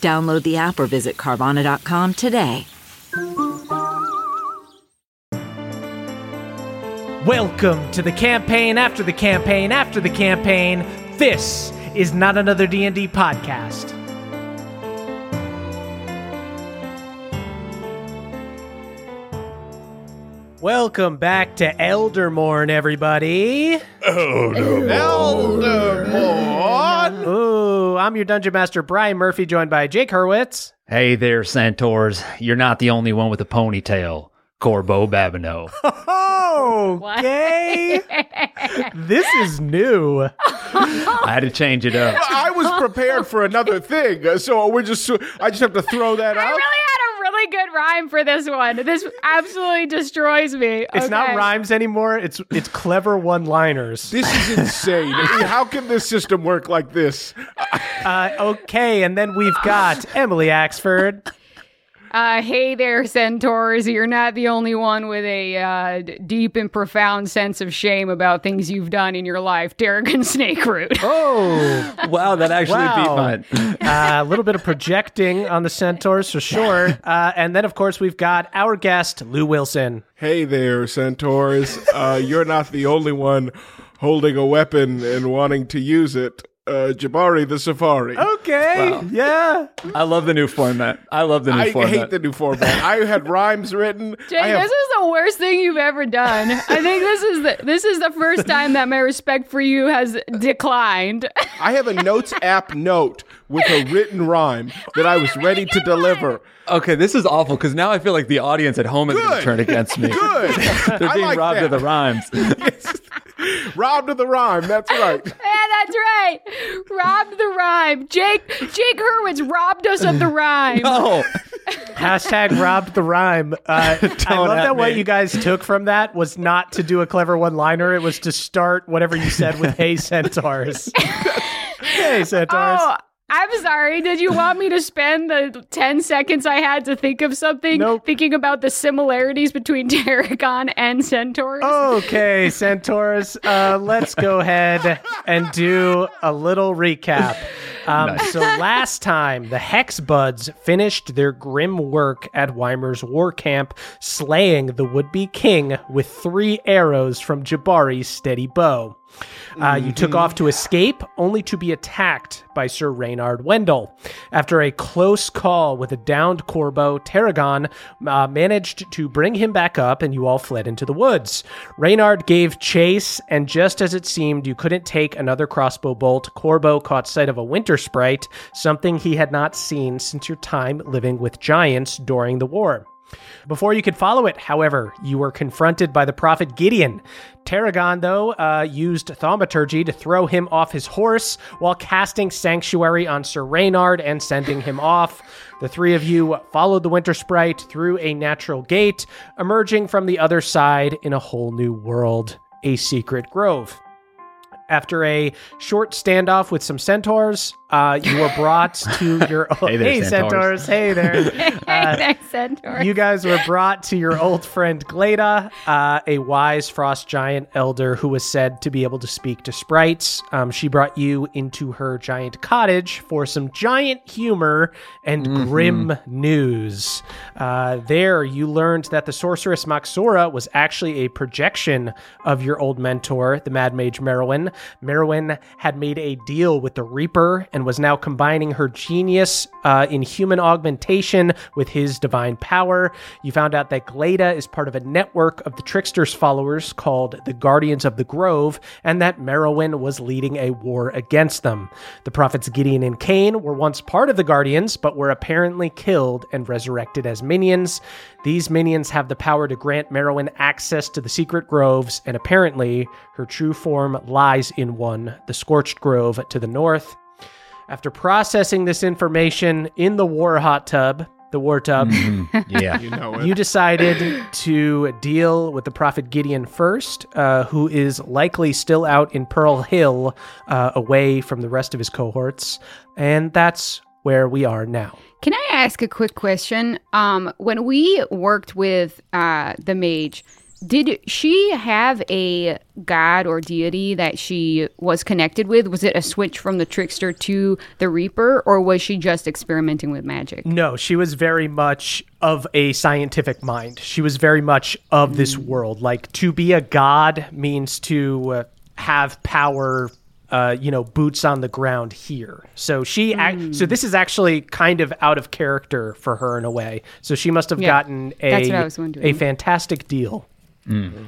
Download the app or visit Carvana.com today. Welcome to the campaign after the campaign after the campaign. This is not another D&D podcast. Welcome back to Eldermourne, everybody. Oh no, Eldermourne. Ooh, I'm your dungeon master, Brian Murphy, joined by Jake Hurwitz. Hey there, Centaurs. You're not the only one with a ponytail. Corbeau Babineau. Okay. this is new. I had to change it up. I was prepared for another thing, so we're just. I just have to throw that I out. really had a really good rhyme for this one. This absolutely destroys me. It's not rhymes anymore. It's it's clever one-liners. This is insane. How can this system work like this? Uh, okay, and then we've got Emily Axford. Uh, hey there, centaurs. You're not the only one with a uh, d- deep and profound sense of shame about things you've done in your life, Tarragon Snakeroot. Oh, Wow, that actually Wow. beat mine. uh, a little bit of projecting on the centaurs for sure. Uh, and then, of course, we've got our guest, Lou Wilson. Hey there, centaurs. Uh, you're not the only one holding a weapon and wanting to use it. Uh, Jabari the Safari. Okay, yeah. I love the new format. I love the new I format. I hate the new format. I had rhymes written. Jay, have this is the worst thing you've ever done. I think this is the this is the first time that my respect for you has declined. I have a notes app note with a written rhyme that I was ready to deliver. okay, this is awful because now I feel like the audience at home is going to turn against me. Good. They're being like robbed that. of the rhymes. Robbed of the rhyme. That's right. Yeah, that's right. Robbed the rhyme. Jake Jake Hurwitz robbed us of the rhyme. oh, Hashtag robbed the rhyme. Uh, I love at that what you guys took from that was not to do a clever one-liner. It was to start whatever you said with "Hey centaurs." hey centaurs. Oh, I'm sorry. Did you want me to spend the 10 seconds I had to think of something Nope. thinking about the similarities between Tarragon and Centaurus? Okay, Centaurus, uh, let's go ahead and do a little recap. Um, So last time, the Hex Buds finished their grim work at Weimer's war camp, slaying the would-be king with three arrows from Jabari's steady bow. Uh, you took off to escape, only to be attacked by Sir Reynard Wendell. After a close call with a downed Corbeau, Tarragon uh, managed to bring him back up, and you all fled into the woods. Reynard gave chase, and just as it seemed you couldn't take another crossbow bolt, Corbeau caught sight of a winter sprite, something he had not seen since your time living with giants during the war. Before you could follow it, however, you were confronted by the prophet Gideon. Tarragon, though, uh, used thaumaturgy to throw him off his horse while casting sanctuary on Sir Reynard and sending him off. The three of you followed the Winter Sprite through a natural gate, emerging from the other side in a whole new world, a secret grove. After a short standoff with some centaurs, uh, you were brought to your Hey there, centaurs. centaurs. Hey there. Uh, Thanks, Centaur. you guys were brought to your old friend Glada, uh, a wise frost giant elder who was said to be able to speak to sprites. Um, she brought you into her giant cottage for some giant humor and grim news. Uh, there, you learned that the sorceress Maxora was actually a projection of your old mentor, the Mad Mage Merowyn. Merowyn had made a deal with the Reaper and was now combining her genius uh, in human augmentation with his divine power. You found out that Glada is part of a network of the Trickster's followers called the Guardians of the Grove, and that Merowyn was leading a war against them. The prophets Gideon and Cain were once part of the Guardians, but were apparently killed and resurrected as minions. These minions have the power to grant Merowyn access to the secret groves, and apparently her true form lies in one, the Scorched Grove to the north. After processing this information in the war hot tub, the war tub. Yeah. You know it. You decided to deal with the prophet Gideon first, uh, who is likely still out in Pearl Hill, uh, away from the rest of his cohorts, and that's where we are now. Can I ask a quick question? Um, when we worked with uh, the mage, did she have a god or deity that she was connected with? Was it a switch from the trickster to the reaper, or was she just experimenting with magic? No, she was very much of a scientific mind. She was very much of this world. Like to be a god means to uh, have power. Uh, you know, boots on the ground here. So she, ac- so this is actually kind of out of character for her in a way. So she must have Yeah, gotten a that's what I was wondering. a fantastic deal.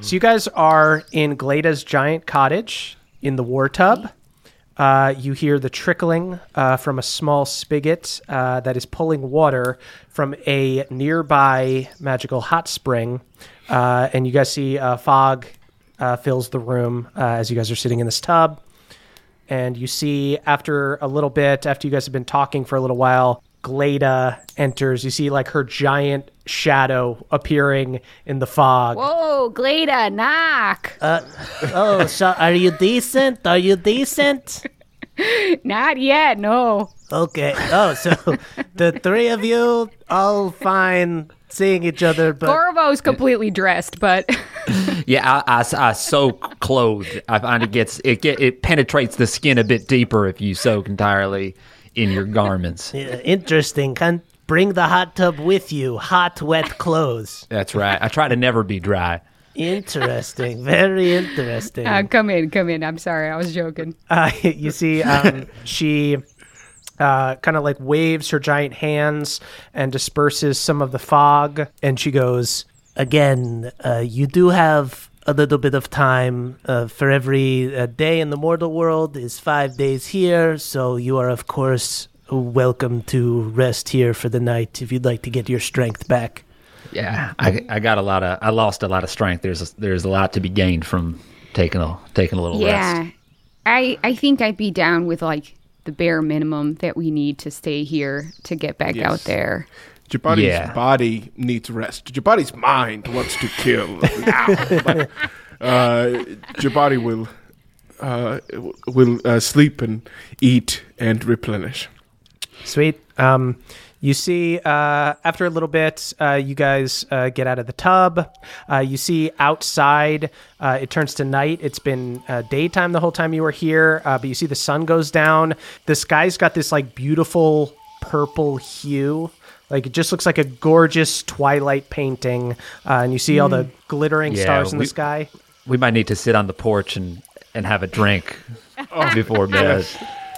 So you guys are in Glada's giant cottage in the war tub. Uh, you hear the trickling uh, from a small spigot uh, that is pulling water from a nearby magical hot spring. Uh, and you guys see fog uh, fills the room uh, as you guys are sitting in this tub. And you see, after a little bit, after you guys have been talking for a little while, Glada enters. You see, like, her giant shadow appearing in the fog. Whoa, Glada, knock! Uh, oh, so are you decent? Are you decent? Not yet, no. Okay. Oh, so the three of you all fine seeing each other, but Corbeau's completely dressed, but Yeah, I, I, I soak clothed. I find it gets it get it penetrates the skin a bit deeper if you soak entirely in your garments. Yeah, interesting. Can bring the hot tub with you. Hot, wet clothes. That's right. I try to never be dry. Interesting. Very interesting. uh, come in, come in. I'm sorry, I was joking. Uh, you see, um, she uh, kind of like waves her giant hands and disperses some of the fog, and she goes, "Again, uh, you do have." A little bit of time uh, for every uh, day in the mortal world is five days here, so you are, of course, welcome to rest here for the night if you'd like to get your strength back. Yeah, I, I got a lot of I lost a lot of strength. There's a, there's a lot to be gained from taking a taking a little Yeah, rest. I I think I'd be down with like the bare minimum that we need to stay here to get back out there. Jabari's Yeah. body needs rest. Jabari's mind wants to kill now. but, uh, Jabari will uh, will uh, sleep and eat and replenish. Sweet. Um, you see, uh, after a little bit, uh, you guys uh, get out of the tub. Uh, you see outside, uh, it turns to night. It's been uh, daytime the whole time you were here, uh, but you see the sun goes down. The sky's got this like beautiful purple hue. Like it just looks like a gorgeous twilight painting, uh, and you see all the glittering Yeah, stars in we- the sky. We might need to sit on the porch and and have a drink before bed.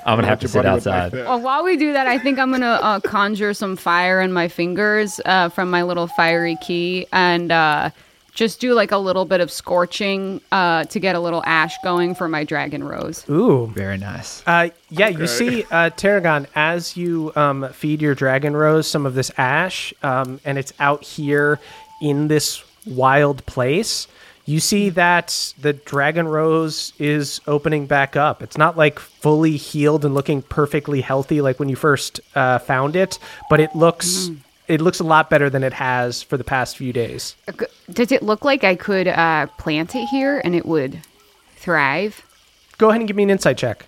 I'm gonna have to sit outside. Well, while we do that, I think I'm gonna uh, conjure some fire in my fingers uh, from my little fiery key and uh, just do like a little bit of scorching uh, to get a little ash going for my dragon rose. Ooh, Very nice. Uh, yeah, you see, uh, Tarragon, as you um, feed your dragon rose some of this ash, um, and it's out here in this wild place, you see that the dragon rose is opening back up. It's not like fully healed and looking perfectly healthy like when you first uh, found it, but it looks it looks a lot better than it has for the past few days. Does it look like I could uh, plant it here and it would thrive? Go ahead and give me an insight check.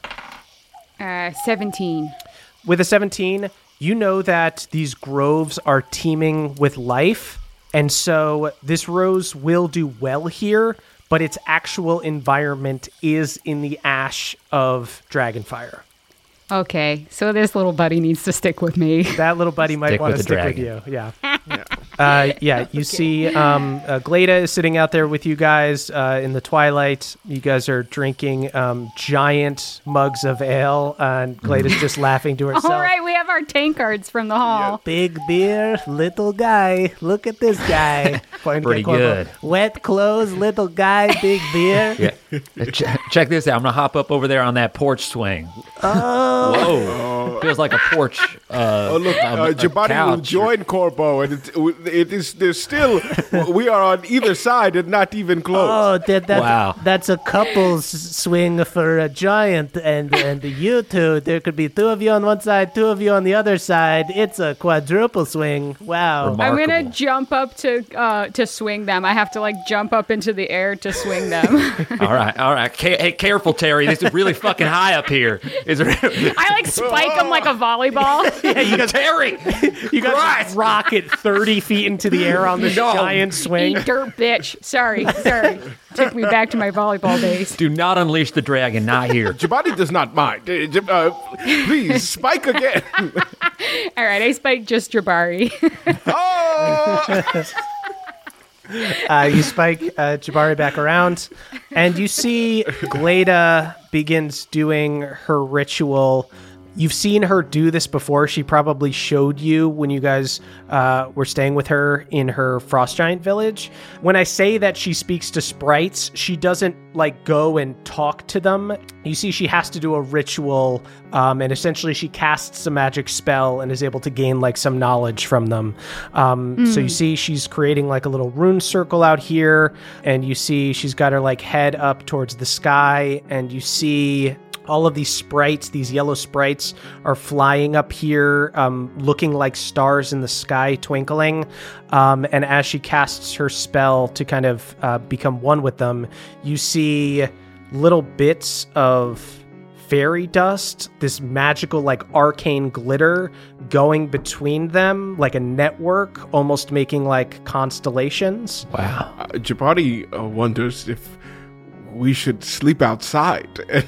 Uh, 17. with a 17 you know that these groves are teeming with life and so this rose will do well here but its actual environment is in the ash of dragonfire Okay, so this little buddy needs to stick with me. that little buddy might want to with the stick with you yeah Uh, yeah, you see um, uh, Glada is sitting out there with you guys uh, in the twilight. You guys are drinking um, giant mugs of ale, and Glada's just laughing to herself. All right, we have our tankards from the hall. Big beer, little guy. Look at this guy. Pretty good. Wet clothes, little guy, big beer. Yeah. Ch- check this out. I'm gonna hop up over there on that porch swing. Whoa! Feels like a porch. Uh, Oh look, a- uh, Jabari will join Corbeau, and it, it is. There's still. we are on either side and not even close. Oh, that, that, Wow. that's a couple's swing for a giant, and and you two. There could be two of you on one side, two of you on the other side. It's a quadruple swing. Wow. Remar- I'm gonna jump up to uh, to swing them. I have to like jump up into the air to swing them. all right, all right. Ca- hey, careful, Terry. This is really fucking high up here. Is there? I like spike them like a volleyball. Yeah, you guys, Terry, you guys Christ. rocket 30 feet into the air on this No. giant swing. Eat dirt, bitch. Sorry, sorry. Took me back to my volleyball days. do not unleash the dragon. Not here. Jabari does not mind. Uh, Jab- uh, please spike again. All right, I spiked just Jabari. oh, Uh, you spike uh, Jabari back around, and you see Glada begins doing her ritual. You've seen her do this before. She probably showed you when you guys uh, were staying with her in her frost giant village. When I say that she speaks to sprites, she doesn't like go and talk to them. You see, she has to do a ritual, um, and essentially she casts a magic spell and is able to gain like some knowledge from them. Um, So you see, she's creating like a little rune circle out here, and you see she's got her like head up towards the sky, and you see all of these sprites, these yellow sprites, are flying up here, um, looking like stars in the sky, twinkling. Um, and as she casts her spell to kind of uh, become one with them, you see little bits of fairy dust, this magical, like arcane glitter going between them, like a network, almost making like constellations. Wow. Uh, Jabari uh, wonders if we should sleep outside and,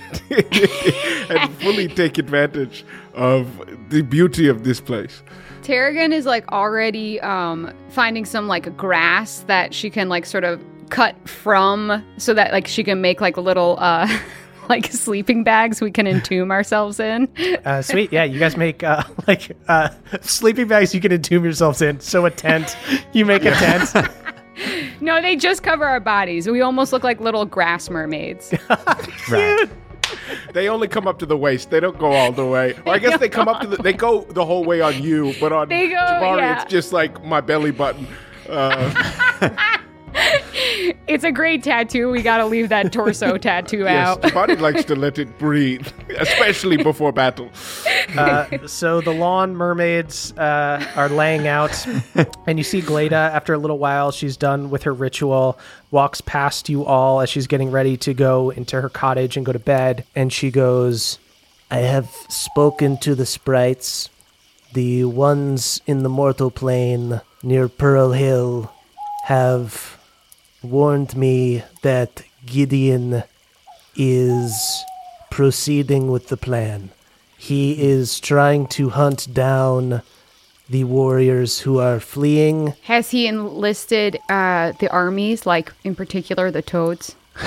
and fully take advantage of the beauty of this place. Tarragon is like already um, finding some like grass that she can like sort of cut from so that like she can make like little uh like sleeping bags we can entomb ourselves in. Uh, sweet, yeah. You guys make uh, like uh, sleeping bags you can entomb yourselves in. So a tent, you make a tent. No, they just cover our bodies. We almost look like little grass mermaids. Right. They only come up to the waist. They don't go all the way. Or I guess they come up to the. They go the whole way on you, but on They go- Jabari, yeah. it's just like my belly button. Uh, it's a great tattoo. We got to leave that torso tattoo yes, out. body likes to let it breathe, especially before battle. Uh, so the lawn mermaids uh, are laying out, and you see Glada. After a little while, she's done with her ritual. Walks past you all as she's getting ready to go into her cottage and go to bed, and she goes, I have spoken to the sprites, the ones in the mortal plane near Pearl Hill have warned me that Gideon is proceeding with the plan. He is trying to hunt down the warriors who are fleeing. Has he enlisted uh, the armies, like in particular the toads?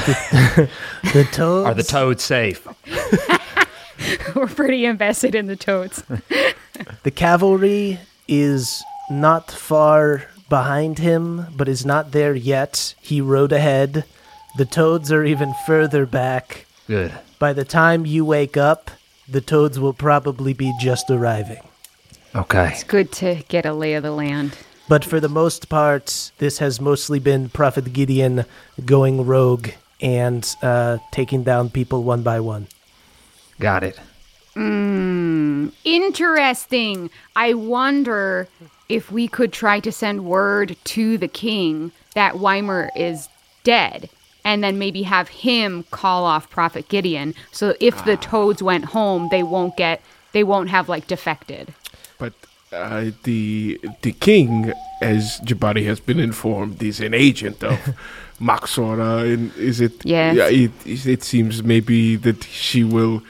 The toads Are the toads safe? We're pretty invested in the toads. The cavalry is not far behind him, but is not there yet. He rode ahead. The toads are even further back. Good. By the time you wake up, the toads will probably be just arriving. Okay. It's good to get a lay of the land. But for the most part, this has mostly been Prophet Gideon going rogue and uh, taking down people one by one. Got it. Mm, Interesting. I wonder if we could try to send word to the king that Weimer is dead and then maybe have him call off Prophet Gideon so if the toads went home they won't get they won't have like defected. But uh, the the king, as Jabari has been informed, is an agent of Maxora. And is it? Yes. Yeah. It, it seems maybe that she will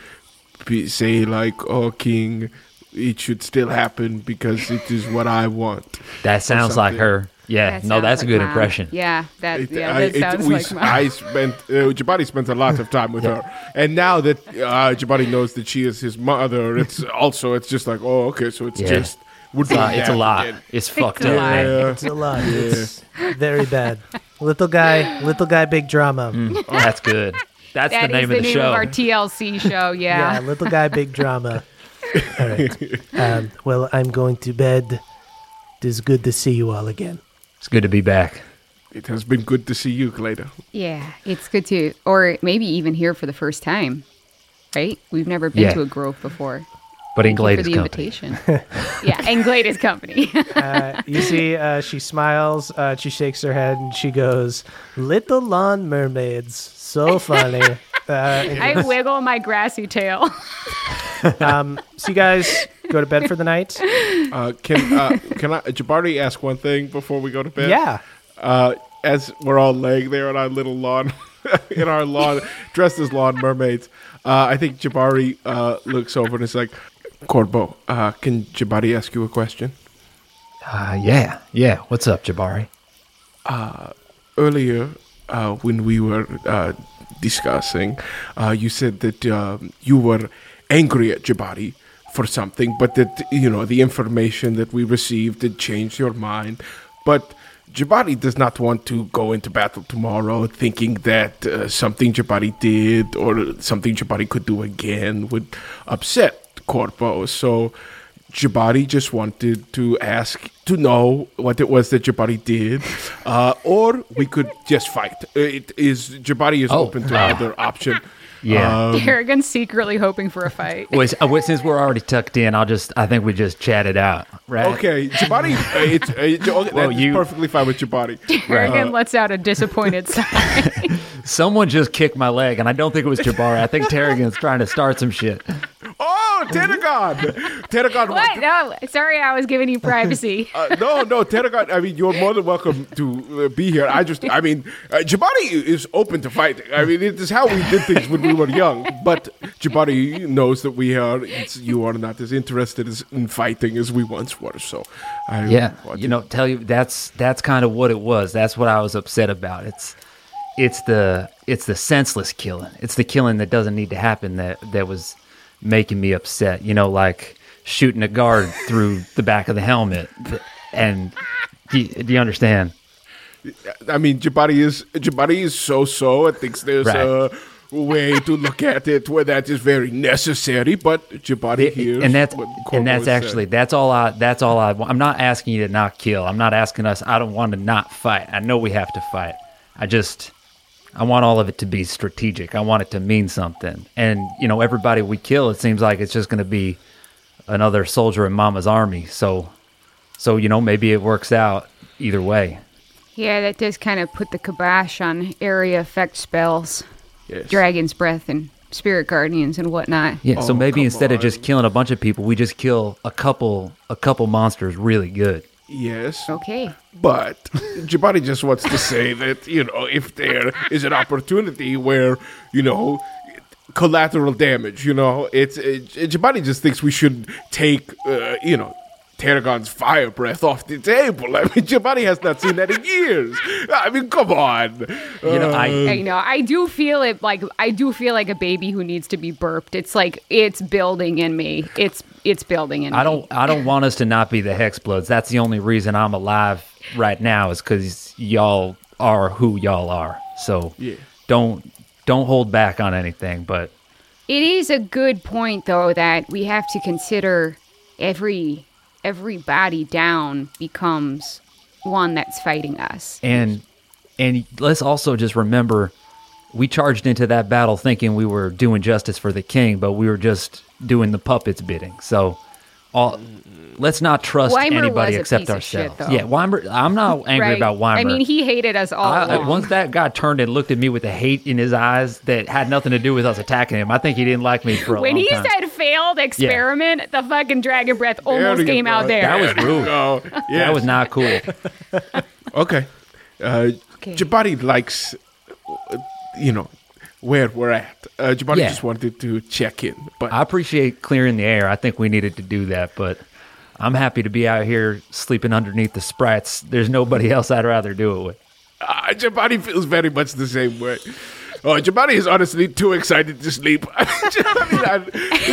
be, say like, "Oh, king, it should still happen because it is what I want." That sounds like her. Yeah. That no, sounds that's a good Mom. impression. Yeah, that It- yeah, I, that it- sounds we, like Mom. I spent uh, Jabari spent a lot of time with her, and now that uh, Jabari knows that she is his mother, it's also it's just like, oh, okay, so it's Yeah. just we're It's, a, doing it's a that lot. again. It's fucked a up, lot. man. Yeah. It's a lot. It's very bad. Little guy, little guy, big drama. Oh, that's good. That's That the is name of the name show. of our TLC show, Yeah, yeah. little guy, big drama. All right. Um, well, I'm going to bed. It is good to see you all again. It's good to be back. It has been good to see you, Glada. Yeah, it's good to, or maybe even here for the first time, right? We've never been Yeah. to a grove before. But in Thank you for the company. invitation. yeah, and Glade company. Uh, you see, uh, she smiles, uh, she shakes her head, and she goes, Little lawn mermaids. So funny. Uh, I wiggle my grassy tail. um, so you guys go to bed for the night? Uh, can uh, can I, Jabari, ask one thing before we go to bed? Yeah. Uh, as we're all laying there on our little lawn, in our lawn, dressed as lawn mermaids, uh, I think Jabari uh, looks over and is like, Corbeau, uh, can Jabari ask you a question? Uh, yeah, yeah. What's up, Jabari? earlier uh, when we were uh, discussing, uh, you said that um, you were angry at Jabari for something, but that you know the information that we received had changed your mind. But Jabari does not want to go into battle tomorrow thinking that uh, something Jabari did or something Jabari could do again would upset Corbeau. So Jabari just wanted to ask to know what it was that Jabari did, uh, or we could just fight. It is Jabari is Oh, open to uh, either option. Yeah. Um, Tarragon's secretly hoping for a fight. Wait, uh, wait, since we're already tucked in, I'll just, I think we just chat it out, right? okay, Jabari, uh, it's uh, it's- okay, Well, that's you- perfectly fine with Jabari. Tarragon lets out a disappointed sigh. Someone just kicked my leg, and I don't think it was Jabari. I think Tarragon's trying to start some shit. Oh, Tarragon! Tarragon, what? No, sorry, I was giving you privacy. Uh, no, no, Tarragon. I mean, you're more than welcome to uh, be here. I just, I mean, uh, Jabari is open to fighting. I mean, it is how we did things when we were young. But Jabari knows that we are, it's, you are not as interested as, in fighting as we once were. So, I Yeah, wanted- you know, tell you that's that's kind of what it was. That's what I was upset about. It's it's the it's the senseless killing. It's the killing that doesn't need to happen that that was making me upset. You know, like shooting a guard through the back of the helmet. And do you, do you understand? I mean, Jabari is Jabari is so so. I think there's Right. a way to look at it where that is very necessary. But Jabari hears, and that's what and that's Corbeau said. actually that's all I that's all I. I'm not asking you to not kill. I'm not asking us. I don't want to not fight. I know we have to fight. I just I want all of it to be strategic. I want it to mean something. And you know, everybody we kill, it seems like it's just going to be another soldier in Mama's army. So so you know, maybe it works out either way. yeah, that does kind of put the kibosh on area effect spells, Yes. Dragon's Breath, and Spirit Guardians and whatnot. Yeah. so Oh, maybe come instead of just killing a bunch of people, we just kill a couple a couple monsters really good. Yes. Okay. But Jabari just wants to say that, you know, if there is an opportunity where, you know, collateral damage, you know, it's it, Jabari just thinks we should take, uh, you know, Tarragon's fire breath off the table. I mean, Jabari has not seen that in years. I mean, come on. You know, I um, I know. I do feel it like I do feel like a baby who needs to be burped. It's like it's building in me. It's it's building in I me. don't I don't want us to not be the Hexbloods. That's the only reason I'm alive right now is because y'all are who y'all are. So Yeah. don't don't hold back on anything. But It is a good point though that we have to consider every every body down becomes one that's fighting us. and and let's also just remember we charged into that battle thinking we were doing justice for the king, but we were just doing the puppets bidding. So all let's not trust Weimer anybody except piece of shit, ourselves. yeah, Weimer. I'm not angry Right. about Weimer. I mean, he hated us all I, along. once that guy turned and looked at me with the hate in his eyes that had nothing to do with us attacking him, I think he didn't like me for a when long he said failed experiment, the fucking dragon breath almost you came go. out there. That was There you rude. go. that was not cool. Okay. Uh, Okay. Jabari likes, you know, where we're at. Uh, Jabari Yeah. just wanted to check in. But I appreciate clearing the air. I think we needed to do that, but I'm happy to be out here sleeping underneath the sprites. There's nobody else I'd rather do it with. Uh, body feels very much the same way. Oh, Jabari is honestly too excited to sleep. I mean, I,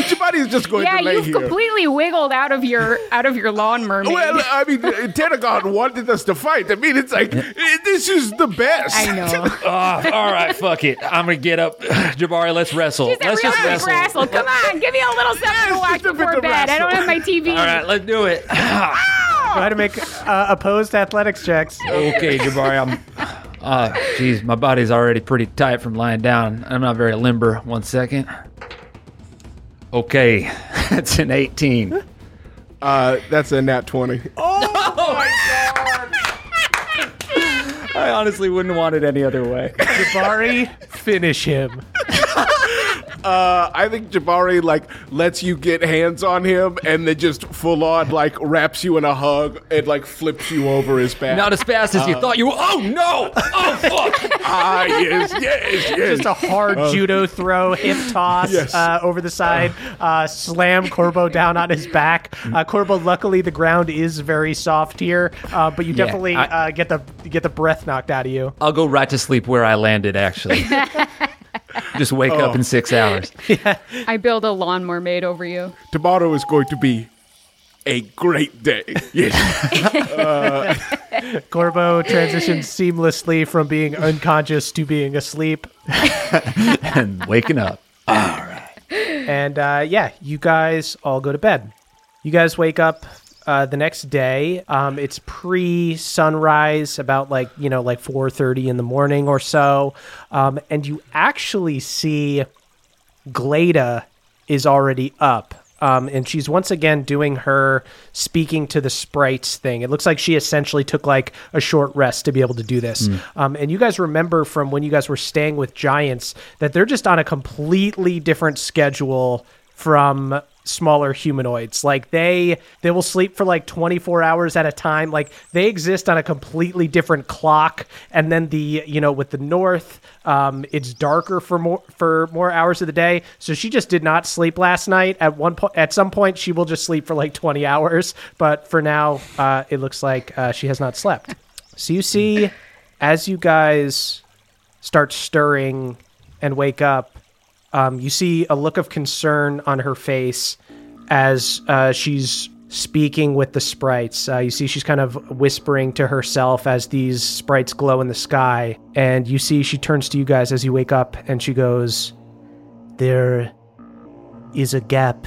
Jabari is just going yeah, to lay you've here. completely wiggled out of your out of your lawn mermaid. well, I mean, uh, Tarragon wanted us to fight. I mean, it's like this is the best. I know. Oh, all right, fuck it. I'm gonna get up, Jabari. Let's wrestle. Just let's just wrestle. wrestle. Come on, give me a little something to watch just a bit before of bed. I don't have my TV. All right, let's do it. Ah! Go ahead and make uh, opposed athletics checks. Okay, Jabari, I'm. Uh, geez, my body's already pretty tight from lying down. I'm not very limber. One second. Okay, that's an 18. Uh, that's a nat 20. Oh my god! I honestly wouldn't want it any other way. Jabari, finish him. Uh, I think Jabari like lets you get hands on him and then just full on like wraps you in a hug and like flips you over his back. Not as fast as you thought you were. Oh no! Oh fuck! ah, yes, yes, yes. Just a hard judo throw, hip toss Yes. uh, over the side, uh, slam Corbeau down on his back. Uh, Corbeau, luckily the ground is very soft here, uh, but you Yeah, definitely I- uh, get the get the breath knocked out of you. I'll go right to sleep where I landed. Actually, just wake up in six hours. I build a lawn mermaid over you. Tomorrow is going to be a great day. Yes. Corbeau transitions seamlessly from being unconscious to being asleep. and waking up. All right. And uh, yeah, you guys all go to bed. You guys wake up uh, the next day. Um, it's pre-sunrise, about like you know like four thirty in the morning or so, um, and you actually see Glada is already up. Um, and she's once again doing her speaking to the sprites thing. It looks like she essentially took like a short rest to be able to do this. Um, and you guys remember from when you guys were staying with giants that they're just on a completely different schedule from smaller humanoids. Like they they will sleep for like 24 hours at a time. Like they exist on a completely different clock. And then the you know with the north um it's darker for more for more hours of the day. So she just did not sleep last night. At one point at some point she will just sleep for like 20 hours. But for now uh it looks like uh, she has not slept. So you see as you guys start stirring and wake up um, you see a look of concern on her face as uh, she's speaking with the sprites. Uh, you see she's kind of whispering to herself as these sprites glow in the sky. And you see she turns to you guys as you wake up and she goes, There is a gap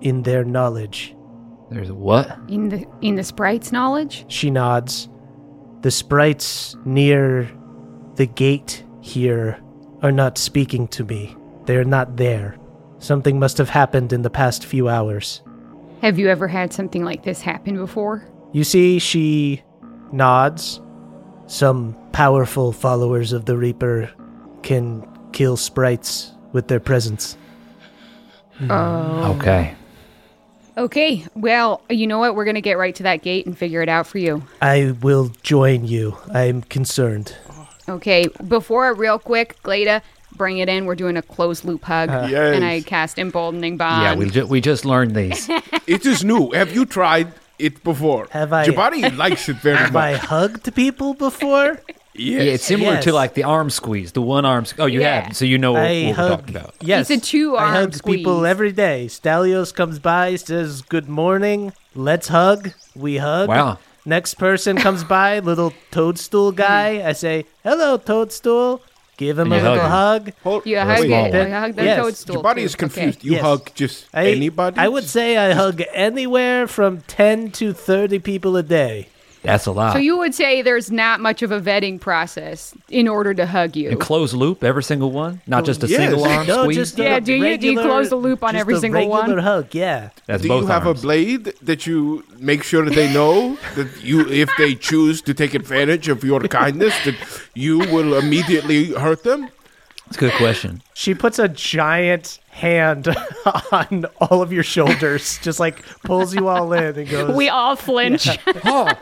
in their knowledge. There's a what? In the in the sprite's knowledge? She nods. The sprites near the gate here are not speaking to me. They're not there. Something must have happened in the past few hours. Have you ever had something like this happen before? You see she nods. Some powerful followers of the Reaper can kill sprites with their presence. Hmm. Oh. Okay. Okay, well, you know what? We're gonna get right to that gate and figure it out for you. I will join you. I'm concerned. Okay, before I real quick, Glada, bring it in. We're doing a closed loop hug, Yes. and I cast emboldening bond. Yeah, we, ju- we just learned these. it is new. Have you tried it before? Have I- Jabari likes it very Have I hugged people before? Yes. Yeah, it's similar Yes. to like the arm squeeze, the one arm. Squeeze. Oh, you Yeah. have, so you know what, I what we're talking about. Yes, It's a two-arm squeeze. I hug people every day. Stallios comes by, says good morning. Let's hug. We hug. Wow. Next person comes by, little toadstool guy. I say hello, toadstool. Give him And a you hug little hug. You hug small it. You hug the Yes. toadstool. Jabari too. is Okay. confused. You Yes. hug just I, anybody? I would say I hug anywhere from ten to thirty people a day. That's a lot. So you would say there's not much of a vetting process in order to hug you. and close loop, every single one, not just a Yes. single arm No, squeeze. just a Yeah, do you- do you close the loop on just every a single one? regular hug. Yeah. That's Do both you have arms. a blade that you make sure that they know that you, if they choose to take advantage of your kindness, that you will immediately hurt them? That's a good question. She puts a giant hand on all of your shoulders, just like pulls you all in and goes, we all flinch. what?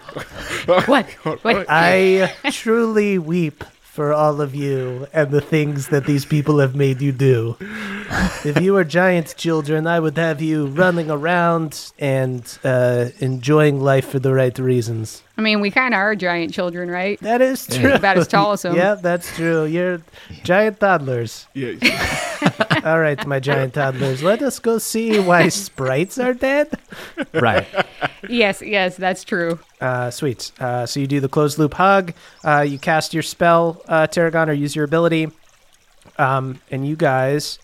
What? I truly weep for all of you and the things that these people have made you do. If you were giant children, I would have you running around and uh, enjoying life for the right reasons. I mean, we kind of are giant children, right? That is true. About as tall as them. Yeah, that's true. You're giant toddlers. Yes. All right, my giant toddlers, let us go see why sprites are dead. Right. Yes, yes, that's true. Uh, sweet. Uh, so you do the closed loop hug. Uh, you cast your spell, uh, Tarragon, or use your ability. Um, and you guys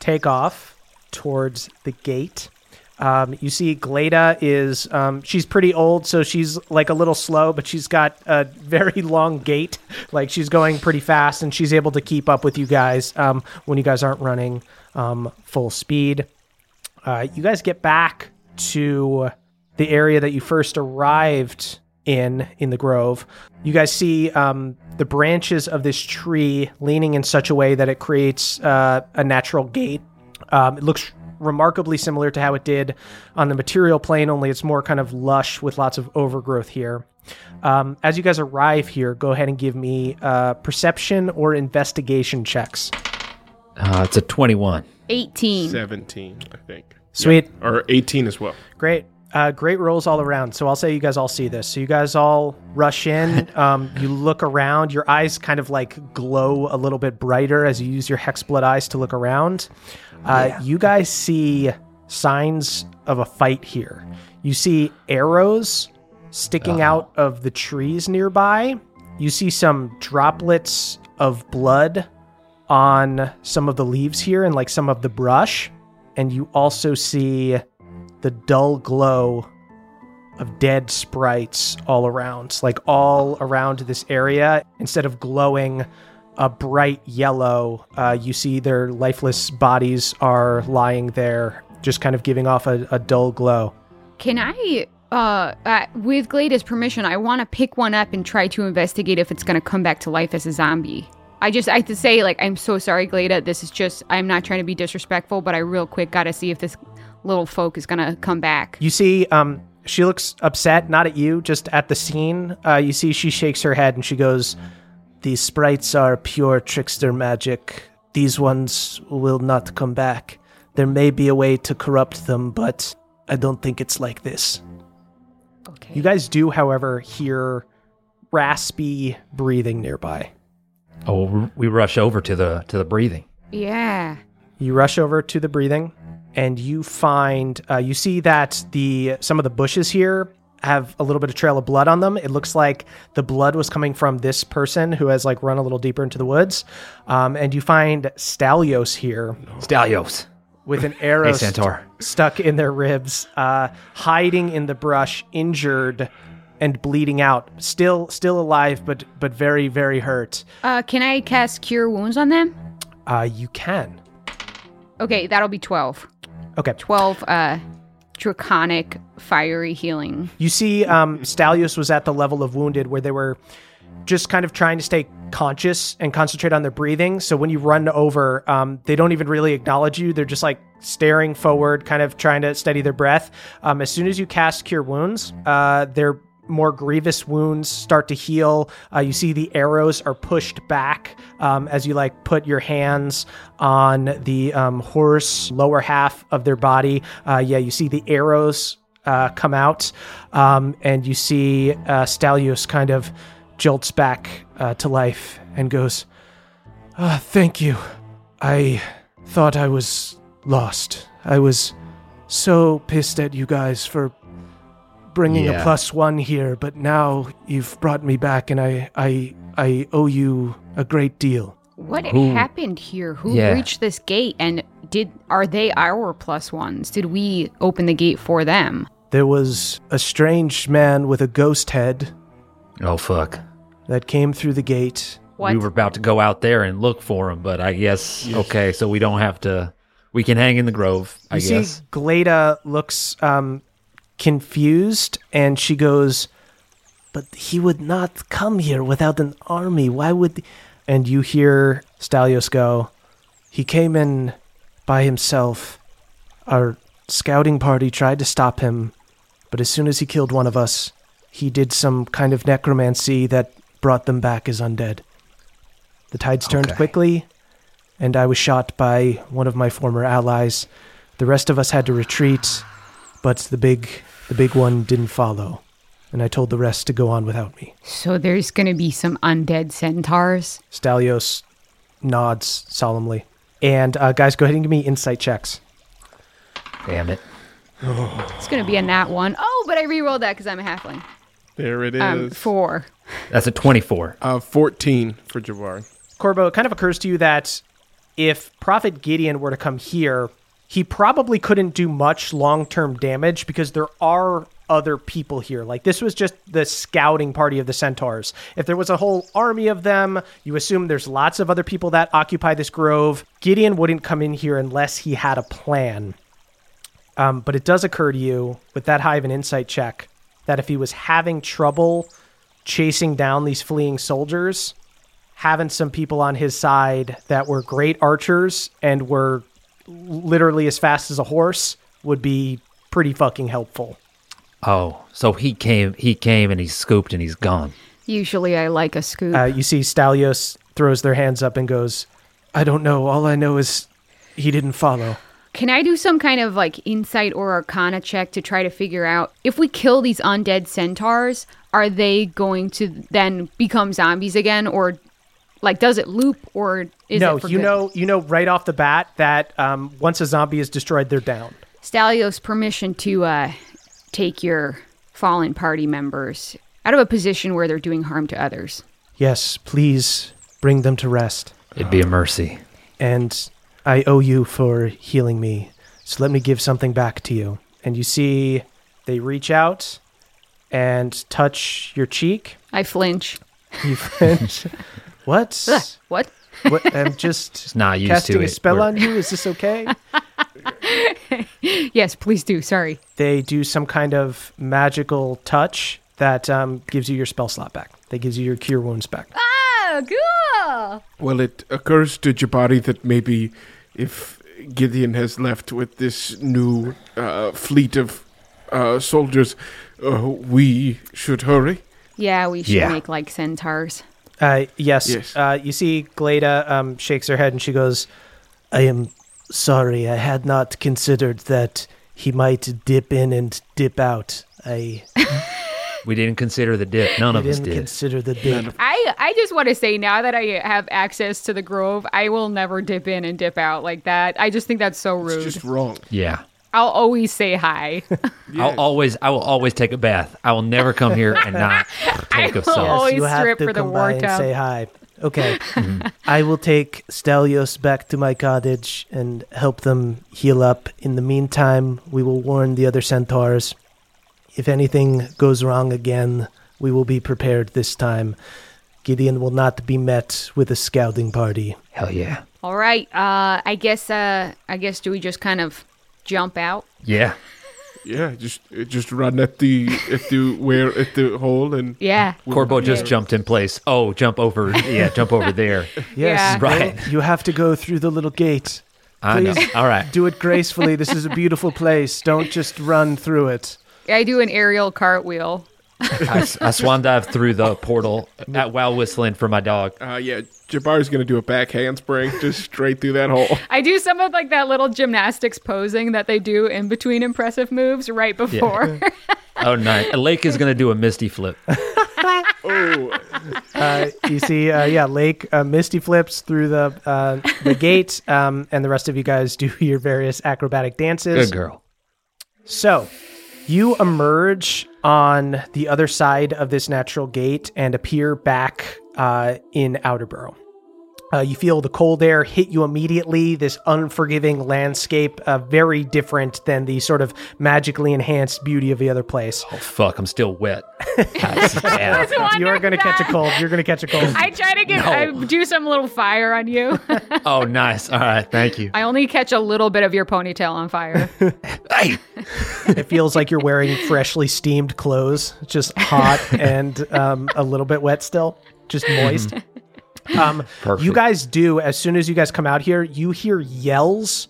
take off towards the gate. Um, you see, Glada is um, she's pretty old, so she's like a little slow, but she's got a very long gait. Like she's going pretty fast, and she's able to keep up with you guys um, when you guys aren't running um, full speed. Uh, you guys get back to the area that you first arrived in in the grove. You guys see um, the branches of this tree leaning in such a way that it creates uh, a natural gate. Um, it looks remarkably similar to how it did on the material plane, only it's more kind of lush with lots of overgrowth here. Um, as you guys arrive here, go ahead and give me uh, perception or investigation checks. Uh, it's a 21. 18. 17, I think. Sweet. Yeah, Or 18 as well. Great. Uh, great rolls all around. So I'll say you guys all see this. So you guys all rush in. Um, you look around. Your eyes kind of like glow a little bit brighter as you use your hex blood eyes to look around. Uh, You guys see signs of a fight here. You see arrows sticking out of the trees nearby. You see some droplets of blood on some of the leaves here and like some of the brush. And you also see the dull glow of dead sprites all around, like all around this area. Instead of glowing a bright yellow, uh, you see their lifeless bodies are lying there, just kind of giving off a, a dull glow. Can I, uh, uh with Glada's permission, I want to pick one up and try to investigate if it's going to come back to life as a zombie. I just, I have to say, like, I'm so sorry, Glada. This is just, I'm not trying to be disrespectful, but I real quick got to see if this little folk is going to come back. You see, um, she looks upset, not at you, just at the scene. Uh, you see, she shakes her head and she goes, These sprites are pure trickster magic. These ones will not come back. There may be a way to corrupt them, but I don't think it's like this. Okay. You guys do, however, hear raspy breathing nearby. Oh, we rush over to the to the breathing. yeah. You rush over to the breathing, and you find uh, you see that the some of the bushes here have a little bit of trail of blood on them. It looks like the blood was coming from this person who has like run a little deeper into the woods. Um, and you find Stallios here Stallios. with an arrow Hey, Centaur. st- stuck in their ribs, uh, hiding in the brush, injured and bleeding out. Still, still alive, but but very very hurt. Uh, can I cast Cure Wounds on them? Uh, you can. Okay, that'll be 12. Okay. 12, uh, draconic fiery healing. You see, um, Stallios was at the level of wounded where they were just kind of trying to stay conscious and concentrate on their breathing. So when you run over, um, they don't even really acknowledge you. They're just like staring forward, kind of trying to steady their breath. Um, as soon as you cast Cure Wounds, uh, their more grievous wounds start to heal. Uh, you see the arrows are pushed back um, as you like put your hands on the um, horse lower half of their body. Uh, yeah, you see the arrows uh, come out, um, and you see uh, Stallios kind of jolts back uh, to life and goes, "Ah, "Thank you. I thought I was lost. I was so pissed at you guys for bringing a plus one here, but now you've brought me back, and I I I owe you a great deal." What Who- happened here? Who Yeah. reached this gate and did are they our plus ones? Did we open the gate for them? There was a strange man with a ghost head Oh fuck. that came through the gate. What? We were about to go out there and look for him, but I guess okay, so we don't have to. We can hang in the grove. I You see, guess. Glada looks um, confused, and she goes, "But he would not come here without an army. Why would?" And you hear Stallios go, "He came in by himself. Our scouting party tried to stop him, but as soon as he killed one of us, he did some kind of necromancy that brought them back as undead. The tides turned Okay. quickly, and I was shot by one of my former allies. The rest of us had to retreat, but the big the big one didn't follow, and I told the rest to go on without me. So there's gonna be some undead centaurs. Stallios nods solemnly. And uh, guys, go ahead and give me insight checks. Damn it. It's gonna be a nat one. Oh, but I re-rolled that because I'm a halfling. There it is. Um, four. That's a twenty-four. uh, 14 for Jabari. Corbeau, it kind of occurs to you that if Prophet Gideon were to come here, he probably couldn't do much long term damage because there are other people here. Like this was just the scouting party of the centaurs. If there was a whole army of them, you assume there's lots of other people that occupy this grove. Gideon wouldn't come in here unless he had a plan. Um, but it does occur to you with that high of an insight check that if he was having trouble chasing down these fleeing soldiers, having some people on his side that were great archers and were literally as fast as a horse would be pretty fucking helpful. Oh, so he came. He came and he scooped and he's gone. Usually I like a scoop. Uh, you see Stallios throws their hands up and goes, I don't know. All I know is he didn't follow. Can I do some kind of like insight or arcana check to try to figure out if we kill these undead centaurs, are they going to then become zombies again or like does it loop or is no, it for you good? know, you know right off the bat that um, once a zombie is destroyed, they're down. Stallios permission to uh, take your fallen party members out of a position where they're doing harm to others. Yes, please bring them to rest. It'd be a mercy. and I owe you for healing me. So let me give something back to you. And you see they reach out and touch your cheek. I flinch. You flinch. What? Ugh, what? what? I'm just not used casting to a it. spell We're- on you. Is this okay? Yes, please do. Sorry. they do some kind of magical touch that um, gives you your spell slot back. That gives you your cure wounds back. Oh, cool. Well, it occurs to Jabari that maybe if Gideon has left with this new uh, fleet of uh, soldiers, uh, we should hurry. Yeah, we should Yeah. make like centaurs. Uh, yes. Yes. Uh, you see, Glada um, shakes her head and she goes, I am sorry. I had not considered that he might dip in and dip out. I We didn't consider the dip. None of us didn't did. consider the dip. I, I just want to say now that I have access to the grove, I will never dip in and dip out like that. I just think that's so rude. It's just wrong. yeah. I'll always say hi. I'll always. I will always take a bath. I will never come here and not take a will salt. always you have strip to for the come war by and tub. say hi. Okay. I will take Stallios back to my cottage and help them heal up. In the meantime, we will warn the other centaurs. If anything goes wrong again, we will be prepared this time. Gideon will not be met with a scouting party. Hell yeah. All right. Uh, I guess. Uh, I guess. Do we just kind of jump out? Yeah. Yeah, just just run at the at the where at the hole and Yeah. Corbeau just Yeah. jumped in place. Oh, jump over. Yeah, jump over there. Yes, Yeah. Right. you have to go through the little gate. I know. All right. Do it gracefully. This is a beautiful place. Don't just run through it. I do an aerial cartwheel. I, s- I swan dive through the portal at while whistling for my dog. uh, yeah, Jabari's gonna do a back handspring just straight through that hole. I do some of like that little gymnastics posing that they do in between impressive moves right before. Oh, nice. Lake is going to do a misty flip. Oh, uh, you see, uh, yeah, Lake uh, Misty flips through the uh, the gate, um, and the rest of you guys do your various acrobatic dances. Good girl. So, you emerge on the other side of this natural gate and appear back uh, in Outerborough. Uh, you feel the cold air hit you immediately. This unforgiving landscape, uh, very different than the sort of magically enhanced beauty of the other place. Oh, fuck. I'm still wet. You are going to catch a cold. You're going to catch a cold. I try to get I do some little fire on you. Oh, nice. All right. Thank you. I only catch a little bit of your ponytail on fire. Hey. It feels like you're wearing freshly steamed clothes, just hot and um, a little bit wet still, just moist. Um, Perfect. you guys do, as soon as you guys come out here, you hear yells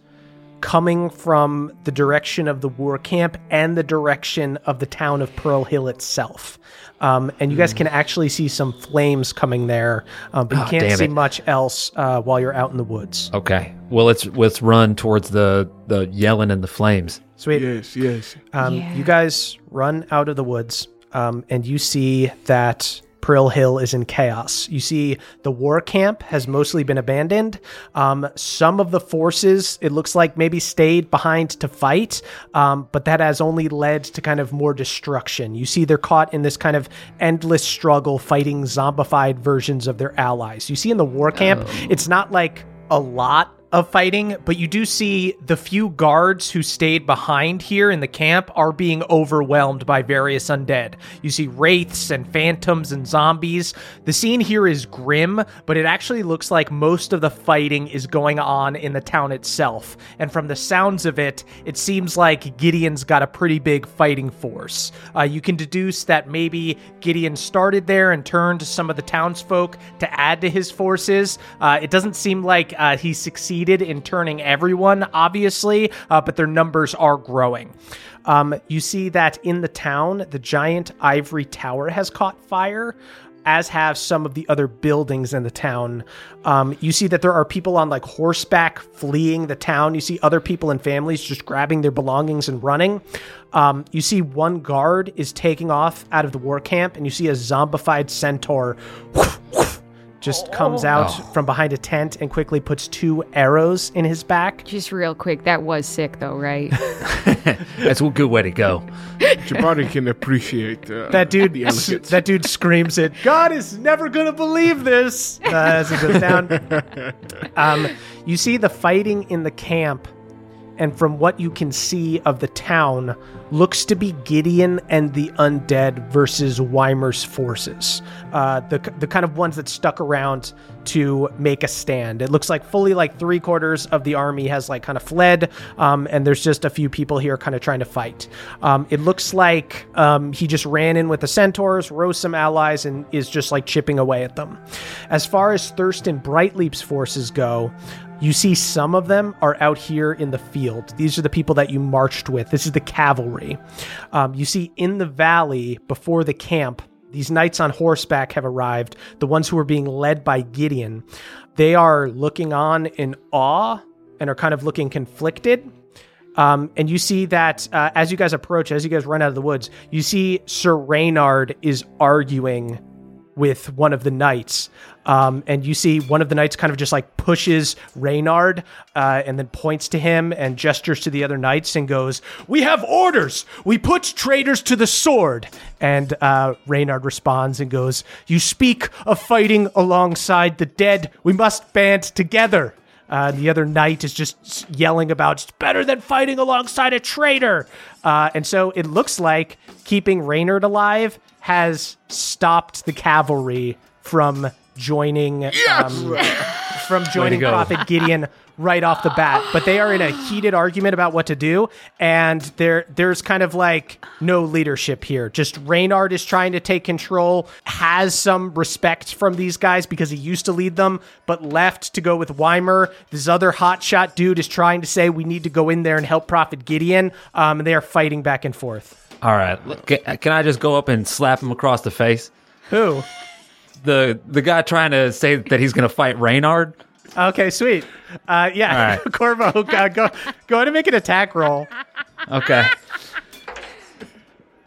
coming from the direction of the war camp and the direction of the town of Pearl Hill itself. Um, and you guys can actually see some flames coming there, um, but you Oh, can't see it. much else uh, while you're out in the woods. Okay. Well, let's let's run towards the the yelling and the flames. Sweet. yes, yes. Um, Yeah. You guys run out of the woods, um, and you see that Prill Hill is in chaos. You see the war camp has mostly been abandoned. Um, some of the forces, it looks like, maybe stayed behind to fight, um, but that has only led to kind of more destruction. You see they're caught in this kind of endless struggle fighting zombified versions of their allies. You see in the war camp, it's not like a lot of fighting, but you do see the few guards who stayed behind here in the camp are being overwhelmed by various undead. You see wraiths and phantoms and zombies. The scene here is grim, but it actually looks like most of the fighting is going on in the town itself. And from the sounds of it, it seems like Gideon's got a pretty big fighting force. Uh, you can deduce that maybe Gideon started there and turned some of the townsfolk to add to his forces. Uh, it doesn't seem like uh, he succeeded in turning everyone, obviously, uh, but their numbers are growing. Um, you see that in the town, the giant ivory tower has caught fire as have some of the other buildings in the town. Um, you see that there are people on like horseback fleeing the town. You see other people and families just grabbing their belongings and running. Um, you see one guard is taking off out of the war camp, and you see a zombified centaur just comes out from behind a tent and quickly puts two arrows in his back. Just real quick, that was sick though, right? That's a good way to go. Jabari can appreciate uh, That dude, the elegance. that dude screams it. God is never gonna believe this uh, as he goes down. Um, you see the fighting in the camp, and from what you can see of the town, looks to be Gideon and the undead versus Weimer's forces. Uh, the the kind of ones that stuck around to make a stand. It looks like fully like three quarters of the army has like kind of fled, um, and there's just a few people here kind of trying to fight. Um, it looks like um, he just ran in with the centaurs, rose some allies, and is just like chipping away at them. As far as Thurston Brightleap's forces go, you see some of them are out here in the field. These are the people that you marched with. This is the cavalry. Um, you see in the valley before the camp, these knights on horseback have arrived, the ones who are being led by Gideon. They are looking on in awe and are kind of looking conflicted. Um, and you see that uh, as you guys approach, as you guys run out of the woods, you see Sir Reynard is arguing with one of the knights. Um, and you see one of the knights kind of just like pushes Reynard uh, and then points to him and gestures to the other knights and goes, We have orders! We put traitors to the sword! And uh, Reynard responds and goes, You speak of fighting alongside the dead. We must band together. Uh, the other knight is just yelling about it's better than fighting alongside a traitor. Uh, and so it looks like keeping Reynard alive has stopped the cavalry from joining um, from joining. Prophet Gideon right off the bat. But they are in a heated argument about what to do, and there there's kind of like no leadership here. Just Reynard is trying to take control, has some respect from these guys because he used to lead them, but left to go with Weimer. This other hotshot dude is trying to say we need to go in there and help Prophet Gideon, um, and they are fighting back and forth. All right, can, can I just go up and slap him across the face? Who? The the guy trying to say that he's going to fight Reynard. Okay, sweet. Uh, yeah, All right. Corbeau, uh, go go ahead and make an attack roll. Okay.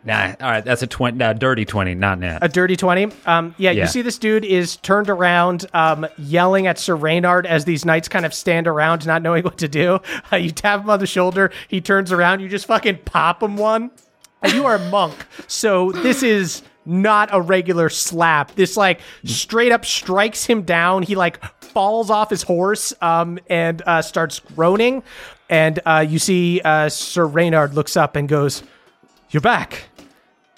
Nah, all right, that's a twenty, uh, dirty twenty, not net. A dirty 20. Um, yeah, Yeah. you see this dude is turned around, um, yelling at Sir Reynard as these knights kind of stand around, not knowing what to do. Uh, you tap him on the shoulder, he turns around, you just fucking pop him one. And you are a monk, so this is not a regular slap. This like straight up strikes him down. He like falls off his horse um, and uh, starts groaning. And uh, you see uh, Sir Reynard looks up and goes, "You're back."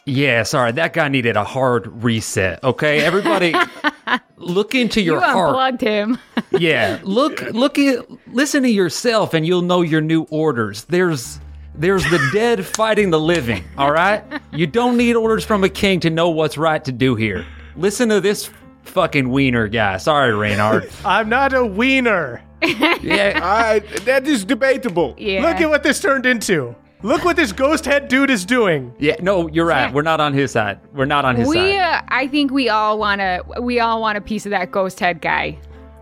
Yeah, sorry, that guy needed a hard reset. Okay, everybody, look into You your heart. unplugged him. Yeah, look, look at, listen to yourself, and you'll know your new orders. There's, there's the dead fighting the living. All right, you don't need orders from a king to know what's right to do here. Listen to this fucking wiener guy. Sorry, Reynard. I'm not a wiener. Yeah, I, that is debatable. Yeah. Look at what this turned into. Look what this ghost head dude is doing. yeah. No, you're right. We're not on his side. We're not on his we, side. uh, I think we all want to. We all want a piece of that ghost head guy.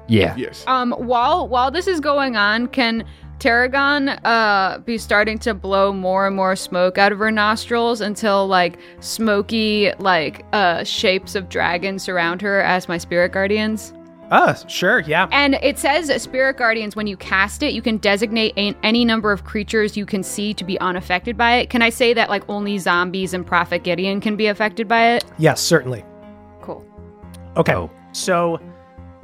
Yeah. Yes. Um, while while this is going on, can Tarragon uh be starting to blow more and more smoke out of her nostrils until like smoky like uh shapes of dragons surround her as my spirit guardians? Oh, sure, yeah. And it says spirit guardians when you cast it, you can designate a- any number of creatures you can see to be unaffected by it. Can I say that like only zombies and Prophet Gideon can be affected by it? Yes, certainly. Cool. Okay. Oh. So,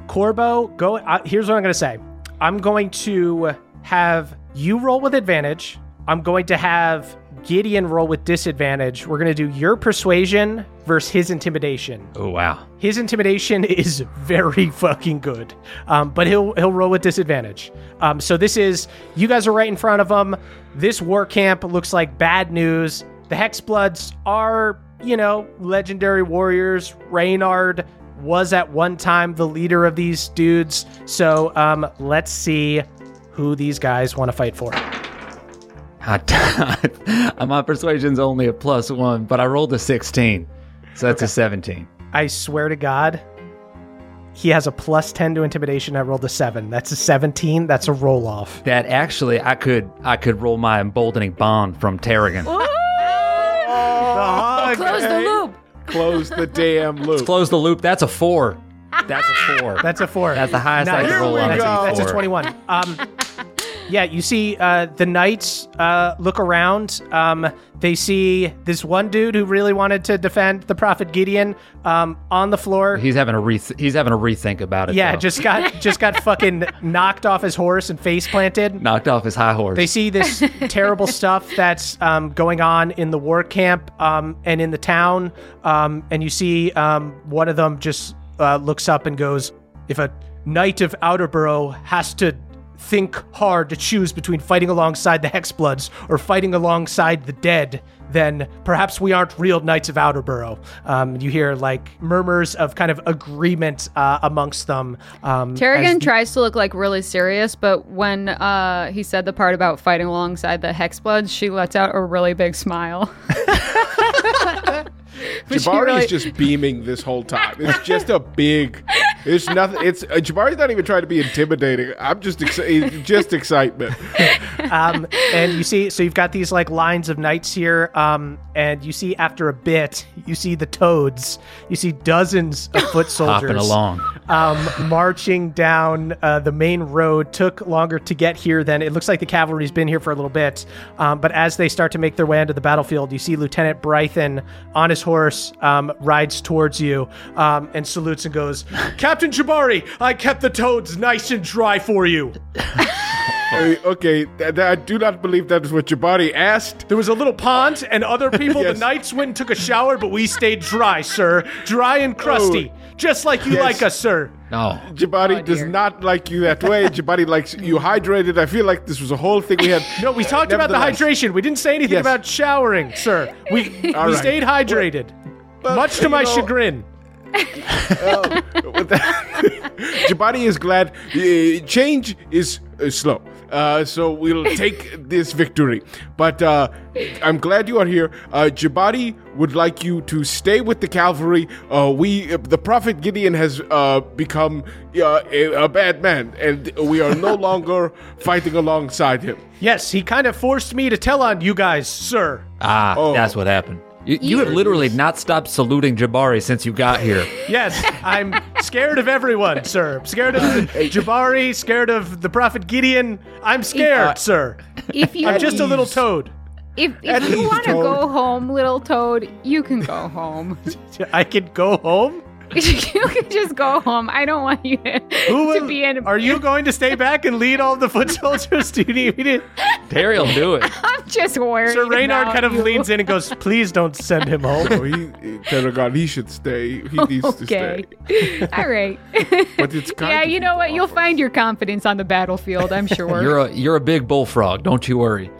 Corbeau, go. Uh, here's what I'm going to say. I'm going to have you roll with advantage. I'm going to have Gideon roll with disadvantage. We're going to do your persuasion versus his intimidation. Oh wow. His intimidation is very fucking good, um, but he'll he'll roll with disadvantage. Um, so this is you guys are right in front of him. This war camp looks like bad news. The Hexbloods are you know legendary warriors. Reynard was at one time the leader of these dudes. So um, let's see who these guys want to fight for. I, my persuasion's only a plus one, but I rolled a 16. So that's a 17. I swear to God, he has a plus 10 to intimidation. I rolled a 7. That's a 17. That's a roll off. That actually I could I could roll my emboldening bond from Tarragon. Close the loop. Close the damn loop. Close the loop. That's a four. That's a four. That's a 4. That's the highest I Nice. could roll we on that's, a go. that's a 21. Um, yeah, you see uh, the knights uh, look around. Um, they see this one dude who really wanted to defend the prophet Gideon um, on the floor. He's having a re- he's having a rethink about it. yeah, though. just got just got fucking knocked off his horse and face planted. knocked off his high horse. They see this terrible stuff that's um, going on in the war camp um, and in the town, um, and you see um, one of them just uh, looks up and goes, "If a knight of Outerborough has to think hard to choose between fighting alongside the Hexbloods or fighting alongside the dead." Then perhaps we aren't real knights of Outerborough. Um, you hear like murmurs of kind of agreement uh, amongst them. Um, as the- tries to look like really serious, but when uh, he said the part about fighting alongside the Hexbloods, she lets out a really big smile. But she Jabari really- is just beaming this whole time. It's just a big. It's nothing. It's uh, Jabari's not even trying to be intimidating. I'm just exci- just excitement. um, and you see, so you've got these like lines of knights here, um, and you see after a bit, you see the toads. You see dozens of foot soldiers hopping along. Um, marching down uh, the main road. Took longer to get here than it looks like the cavalry's been here for a little bit. Um, but as they start to make their way onto the battlefield, you see Lieutenant Brython on his horse um, rides towards you um, and salutes and goes, "Captain Jabari, I kept the toads nice and dry for you." Uh, okay, th- th- I do not believe that is what Jabari asked. There was a little pond, and other people, Yes. the knights, went and took a shower, but we stayed dry, sir. Dry and crusty. Just like you Yes. like us, sir. No. Jabari oh, does not like you that way. Jabari likes you hydrated. I feel like this was a whole thing we had. No, we talked about the hydration. We didn't say anything Yes. about showering, sir. We, we right. stayed hydrated. Well, much to my know- chagrin. With that- Jabari is glad. Uh, change is uh, slow. Uh, so we'll take this victory. But uh, I'm glad you are here. Uh, Jabari would like you to stay with the cavalry. Uh, we, uh, the Prophet Gideon has uh, become uh, a, a bad man, and we are no longer fighting alongside him. Yes, he kind of forced me to tell on you guys, sir. Ah, Oh. that's what happened. You, you have literally not stopped saluting Jabari since you got here. Yes, I'm scared of everyone, sir. I'm scared of Jabari, scared of the Prophet Gideon. I'm scared, uh, sir. if you I'm just a little toad. if, At if you ease, want to Toad. go home, little Toad, you can go home. I can go home. you can just go home. I don't want you to, Who to be in. are you going to stay back and lead all the foot soldiers? Do you need me to? Terry will do it. I'm just worried. Sir Reynard kind of you. leans in and goes, "Please don't send him home." Oh, he, Tarragon, he should stay. He needs to Okay. stay. All right. But it's kind yeah, of you know what? You'll find your confidence on the battlefield. I'm sure. You're a you're a big bullfrog. Don't you worry.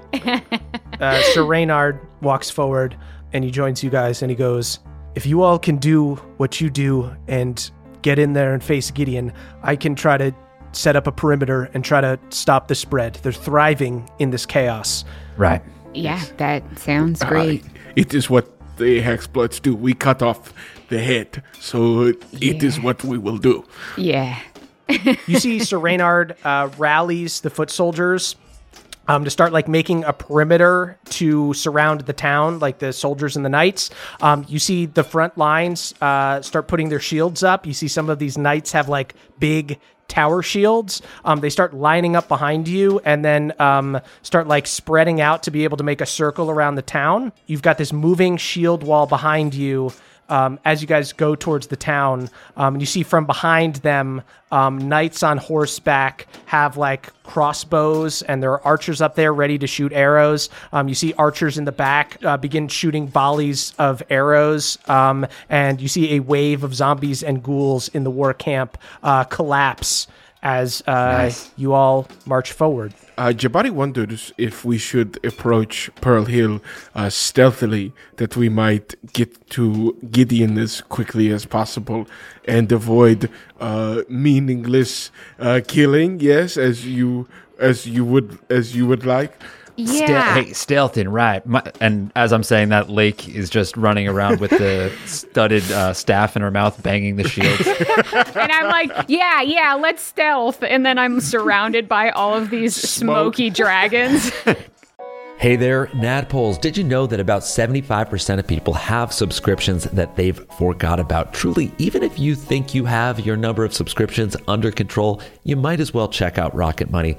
uh, Sir Reynard walks forward and he joins you guys and he goes, If you all can do what you do and get in there and face Gideon, I can try to set up a perimeter and try to stop the spread. They're thriving in this chaos. Right. yeah, that sounds great. It is what the Hexbloods do. We cut off the head, so it is what we will do. yeah. You see Sir Reynard uh, rallies the foot soldiers um, to start like making a perimeter to surround the town, like the soldiers and the knights. Um, you see the front lines uh, start putting their shields up. You see some of these knights have like big tower shields. Um, they start lining up behind you and then um, start like spreading out to be able to make a circle around the town. You've got this moving shield wall behind you. Um, as you guys go towards the town, um, and you see from behind them, um, knights on horseback have like crossbows, and there are archers up there ready to shoot arrows. Um, you see archers in the back uh, begin shooting volleys of arrows, um, and you see a wave of zombies and ghouls in the war camp uh, collapse as uh, you all march forward. Uh, Jabari wonders if we should approach Pearl Hill uh, stealthily, that we might get to Gideon as quickly as possible and avoid uh, meaningless uh, killing. Yes, as you as you would as you would like. Ste- Yeah. hey, stealthing, right? My, and as I'm saying that, Lake is just running around with the studded uh, staff in her mouth, banging the shields. and I'm like, yeah, yeah, let's stealth. And then I'm surrounded by all of these smoky dragons. Hey there, Nadpoles. Did you know that about 75% of people have subscriptions that they've forgot about? Truly, even if you think you have your number of subscriptions under control, you might as well check out Rocket Money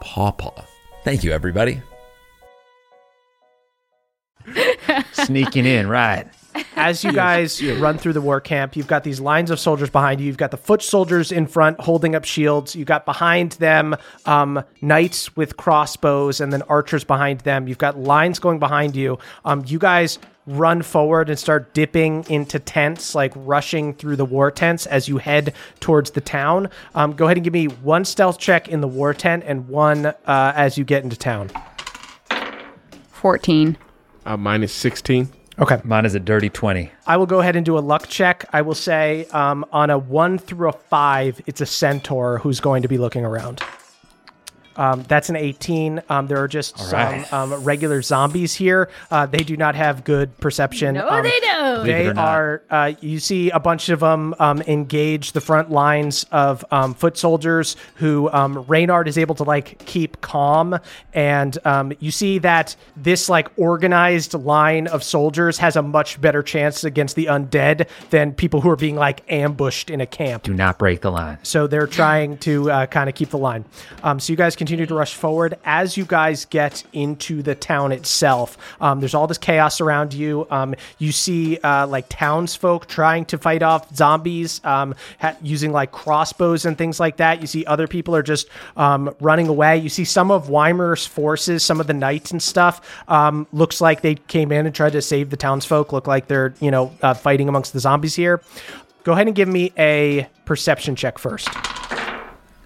pawpaw. Thank you, everybody. Sneaking in, right? As you guys run through the war camp, you've got these lines of soldiers behind you. You've got the foot soldiers in front holding up shields. You've got behind them um, knights with crossbows and then archers behind them. You've got lines going behind you. Um, you guys run forward and start dipping into tents, like rushing through the war tents as you head towards the town. Um, go ahead and give me one stealth check in the war tent and one uh, as you get into town. 14. Uh, mine is 16. Okay. Mine is a dirty 20. I will go ahead and do a luck check. I will say um, on a one through a five, it's a centaur who's going to be looking around. Um, that's an 18. Um, there are just some right. um, regular zombies here. Uh, they do not have good perception. No, Um, they don't. Believe They are. Uh, you see a bunch of them um, engage the front lines of um, foot soldiers who um, Reynard is able to like keep calm, and um, you see that this like organized line of soldiers has a much better chance against the undead than people who are being like ambushed in a camp. Do not break the line. So they're trying to uh, kind of keep the line. Um, so you guys continue to rush forward. As you guys get into the town itself, um, there's all this chaos around you. Um, you see uh, like townsfolk trying to fight off zombies um, ha- using like crossbows and things like that. You see other people are just um, running away. You see some of Weimer's forces, some of the knights and stuff. Um, looks like they came in and tried to save the townsfolk. Look like they're you know uh, fighting amongst the zombies here. Go ahead and give me a perception check first.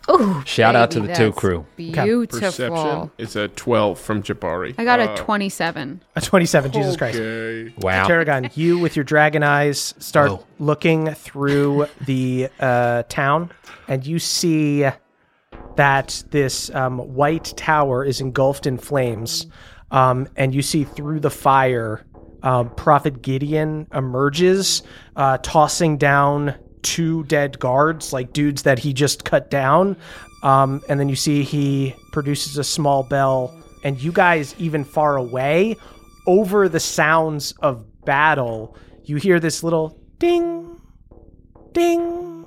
Oh, Shout out to the two crew. Beautiful. Perception is a 12 from Jabari. I got Uh, a 27. A 27, Jesus Christ. Okay. Wow. Tarragon, you with your dragon eyes start Oh. looking through the uh, town, and you see that this um, white tower is engulfed in flames. Um, and you see through the fire, um, Prophet Gideon emerges, uh, tossing down two dead guards, like dudes that he just cut down. Um, and then you see he produces a small bell, and you guys, even far away, over the sounds of battle, you hear this little ding, ding,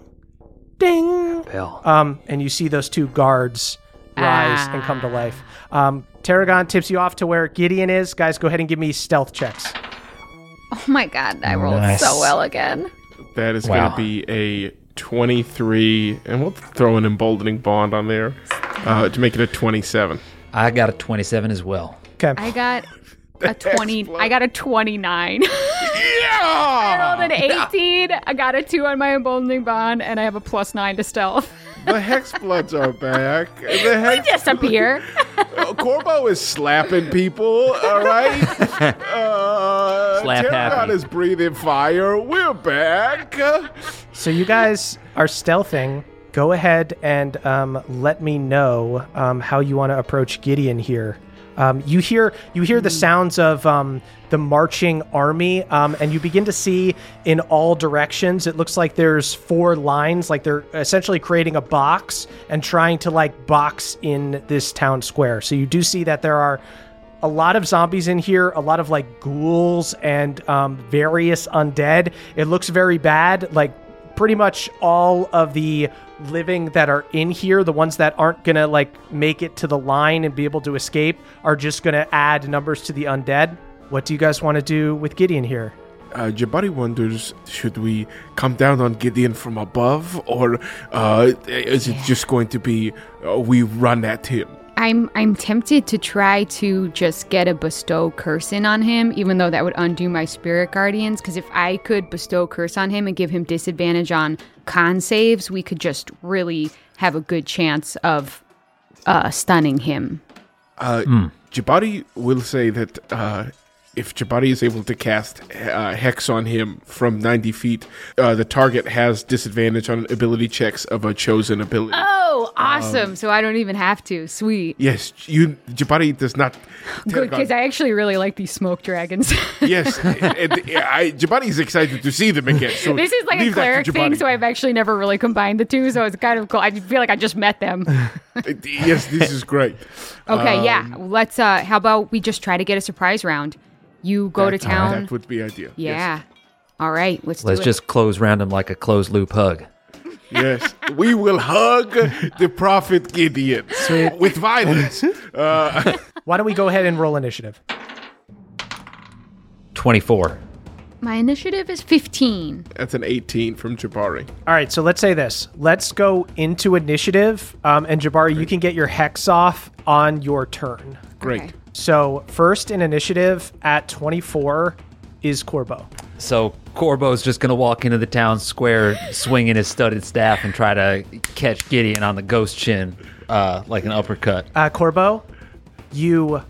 ding. Bell. Um, and you see those two guards rise and come to life. Um, Tarragon tips you off to where Gideon is. Guys, go ahead and give me stealth checks. Oh my god, I rolled Nice. so well again. That is Wow. going to be a 23, and we'll throw an emboldening bond on there uh, to make it a 27. I got a 27 as well. Okay. I got a 20. I got a 29. Yeah! I rolled an 18. I got a 2 on my emboldening bond, and I have a plus 9 to stealth. The Hexbloods are back. The Hex- Disappear. uh, Corbeau is slapping people, all right? Uh, Slap Tarragon happy. is breathing fire. We're back. So you guys are stealthing. Go ahead and um, let me know um, how you want to approach Gideon here. Um, you hear you hear the sounds of um, the marching army, um, and you begin to see in all directions. It looks like there's four lines, like they're essentially creating a box and trying to like box in this town square. So you do see that there are a lot of zombies in here, a lot of like ghouls and um, various undead. It looks very bad. Like pretty much all of the living that are in here, the ones that aren't gonna like make it to the line and be able to escape, are just gonna add numbers to the undead. What do you guys want to do with Gideon here? Uh, Jabari wonders, should we come down on Gideon from above, or uh, is it just going to be uh, we run at him? I'm I'm tempted to try to just get a bestow curse in on him, even though that would undo my spirit guardians. Because if I could bestow curse on him and give him disadvantage on con saves, we could just really have a good chance of uh, stunning him. Uh, Jabari will say that uh, if Jabari is able to cast uh, Hex on him from 90 feet, uh, the target has disadvantage on ability checks of a chosen ability. Oh, awesome! so I don't even have to. Sweet. Yes, you Jabari does not. Good, because I actually really like these smoke dragons. yes, and, and I, Jabari is excited to see them again. So this is like a cleric thing, so I've actually never really combined the two. So it's kind of cool. I feel like I just met them. yes, this is great. Okay, yeah. Um, Let's. uh How about we just try to get a surprise round? You go to town. That would be ideal. yeah. All right. Let's, Let's do it. just close random like a closed loop hug. Yes, yes. we will hug the prophet Gideon with violence. Uh, Why don't we go ahead and roll initiative? 24. My initiative is 15. that's an 18 from Jabari. All right, so let's say this. Let's go into initiative, um, and Jabari, you can get your hex off on your turn. Great. Okay. So first in initiative at 24 is Corbeau. So Corbeau's just going to walk into the town square swinging his studded staff and try to catch Gideon on the ghost chin uh, like an uppercut. Uh, Corbeau, you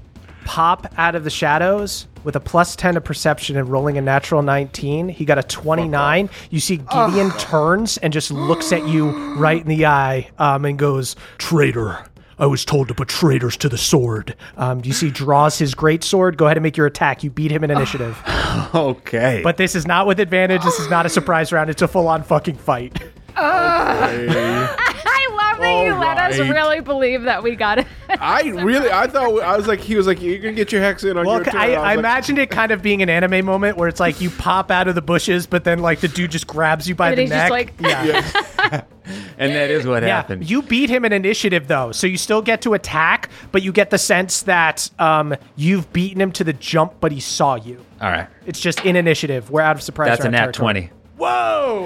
pop out of the shadows with a plus 10 to perception and rolling a natural 19. He got a 29. You see Gideon turns and just looks at you right in the eye um, and goes, Traitor. I was told to put traitors to the sword. Um, do you see, draws his great sword. Go ahead and make your attack. You beat him in initiative. Okay. but this is not with advantage. This is not a surprise round. It's a full on fucking fight. I love that you All let us right. really believe that we got it. I really, I thought, I was like, he was like, you're going to get your hex in on Well, your turn. I, was I like, imagined it kind of being an anime moment where it's like you pop out of the bushes, but then like the dude just grabs you by And the he's just neck. like- yeah. and that is what yeah. happened. You beat him in initiative though, so you still get to attack, but you get the sense that um, you've beaten him to the jump, but he saw you. All right. It's just in initiative. We're out of surprise. That's a nat territory. 20. Whoa!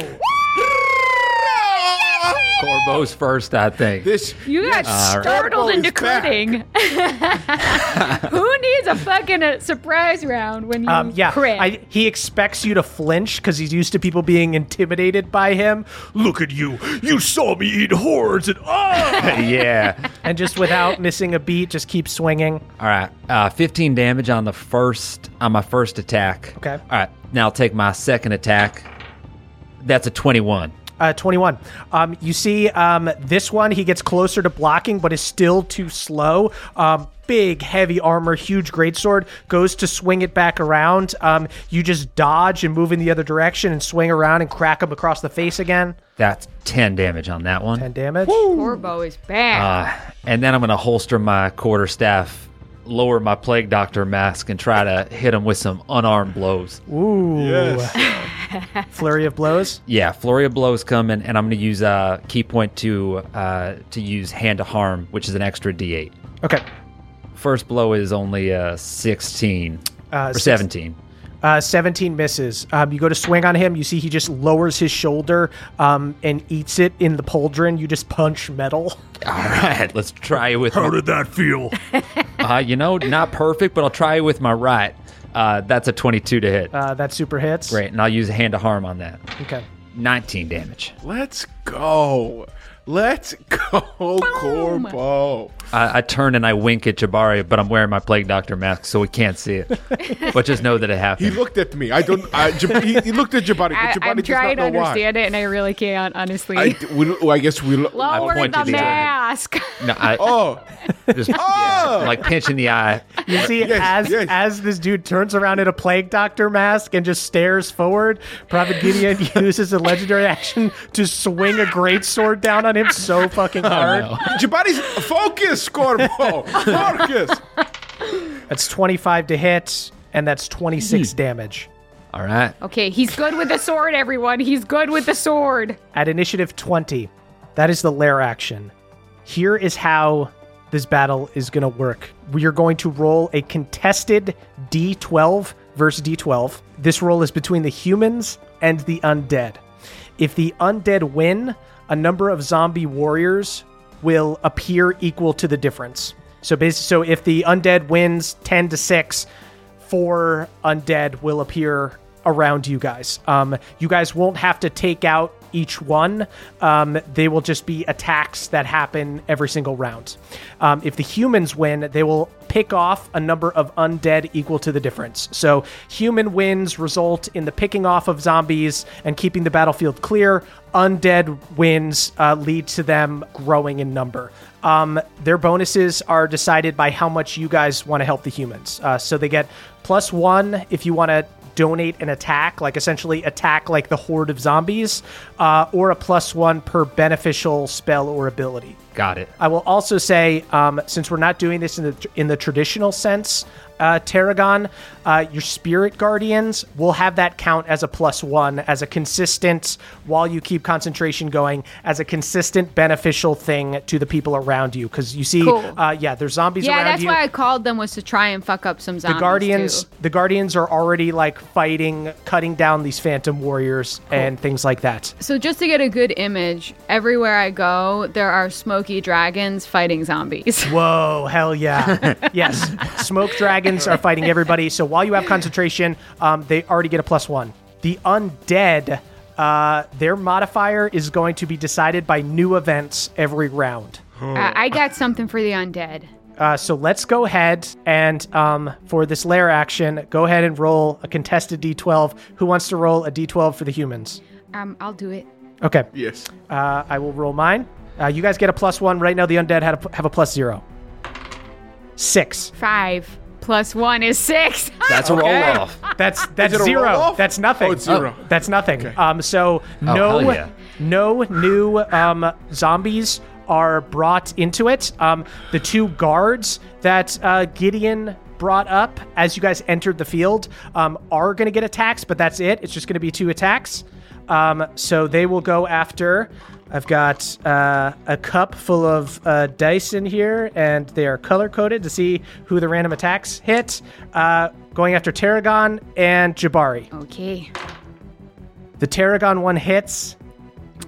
Corbeau's first, I think. This You got All right. startled Corbeau into is back. critting. Who needs a fucking uh, surprise round when you Um, yeah, crit? I, he expects you to flinch because he's used to people being intimidated by him. Look at you! You saw me eat hordes and ah! yeah. and just without missing a beat, just keep swinging. All right. Uh, 15 damage on the first on my first attack. Okay. All right. Now I'll take my second attack. That's a 21. Uh, 21. Um, you see, um, this one, he gets closer to blocking, but is still too slow. Um, big, heavy armor, huge greatsword, goes to swing it back around. Um, you just dodge and move in the other direction and swing around and crack him across the face again. That's 10 damage on that one. 10 damage. Corbeau is back. Uh, and then I'm going to holster my quarterstaff, lower my plague doctor mask, and try to hit him with some unarmed blows. Ooh. yes. Flurry of blows. Yeah, flurry of blows coming, and I'm going to use uh, ki point to uh, to use hand to harm, which is an extra D8. Okay. First blow is only uh, 16 Uh, or six- 17. Uh, 17 misses. Um, you go to swing on him. You see he just lowers his shoulder um, and eats it in the pauldron. You just punch metal. All right, let's try it with. How my- did that feel? Uh, you know, not perfect, but I'll try it with my right. Uh, that's a 22 to hit. Uh, that super hits. Great, and I'll use a hand to harm on that. Okay. 19 damage. Let's go. Let's go, Corbeau. I, I turn and I wink at Jabari, but I'm wearing my plague doctor mask, so we can't see it. but just know that it happened. He looked at me. I don't. I, Jab- he, he looked at Jabari. I, but Jabari I'm does trying to not know understand it, and I really can't, honestly. I, we'll, I guess we'll. Lower point the to the mask. No, I Oh, just yeah, oh. like pinching the eye. You see, Yes, as yes. as this dude turns around in a plague doctor mask and just stares forward, Prophet Gideon uses a legendary action to swing a great sword down on him so fucking oh, hard. Jabari's focus, Corbeau. Marcus! That's 25 to hit, and that's 26 damage. All right. Okay, he's good with the sword, everyone. He's good with the sword. At initiative 20, that is the lair action. Here is how this battle is going to work. We are going to roll a contested d12 versus d12. This roll is between the humans and the undead. If the undead win, a number of zombie warriors will appear equal to the difference. So basically, so if the undead wins 10 to 6, four undead will appear around you guys. Um, you guys won't have to take out each one. Um, they will just be attacks that happen every single round. Um, if the humans win, they will pick off a number of undead equal to the difference. So human wins result in the picking off of zombies and keeping the battlefield clear. Undead wins uh, lead to them growing in number. Um, their bonuses are decided by how much you guys want to help the humans. Uh, so they get plus one if you want to donate an attack, like essentially attack like the horde of zombies, uh, or a plus one per beneficial spell or ability. Got it. I will also say, um, since we're not doing this in the in the traditional sense, uh, Tarragon, uh, your spirit guardians will have that count as a plus one, as a consistent, while you keep concentration going, as a consistent beneficial thing to the people around you. Because you see, Cool. uh, yeah, there's zombies Yeah, that's you. why I called them was to try and fuck up some zombies. the guardians, too. the guardians are already like fighting, cutting down these phantom warriors and things like that. So just to get a good image, everywhere I go, there are smoky dragons fighting zombies. Whoa, hell yeah. yes. Smoke dragons are fighting everybody. So while you have concentration, um, they already get a plus one. The undead, uh, their modifier is going to be decided by new events every round. Uh, I got something for the undead. Uh, so let's go ahead and um, for this lair action, go ahead and roll a contested d12. Who wants to roll a d12 for the humans? Um, I'll do it. Okay. Yes. Uh, I will roll mine. Uh, you guys get a plus one. Right now, the undead had a, have a plus zero. Six. Five plus one is six. That's a roll off. That's that's it a zero. roll-off? That's nothing. Oh, it's zero. That's nothing. Um, so no, hell yeah. no new um, zombies are brought into it. Um, the two guards that uh, Gideon brought up as you guys entered the field um, are going to get attacks, but that's it. It's just going to be two attacks. Um, so they will go after. I've got uh, a cup full of uh, dice in here, and they are color coded to see who the random attacks hit. Uh, going after Tarragon and Jabari. okay. The Tarragon one hits.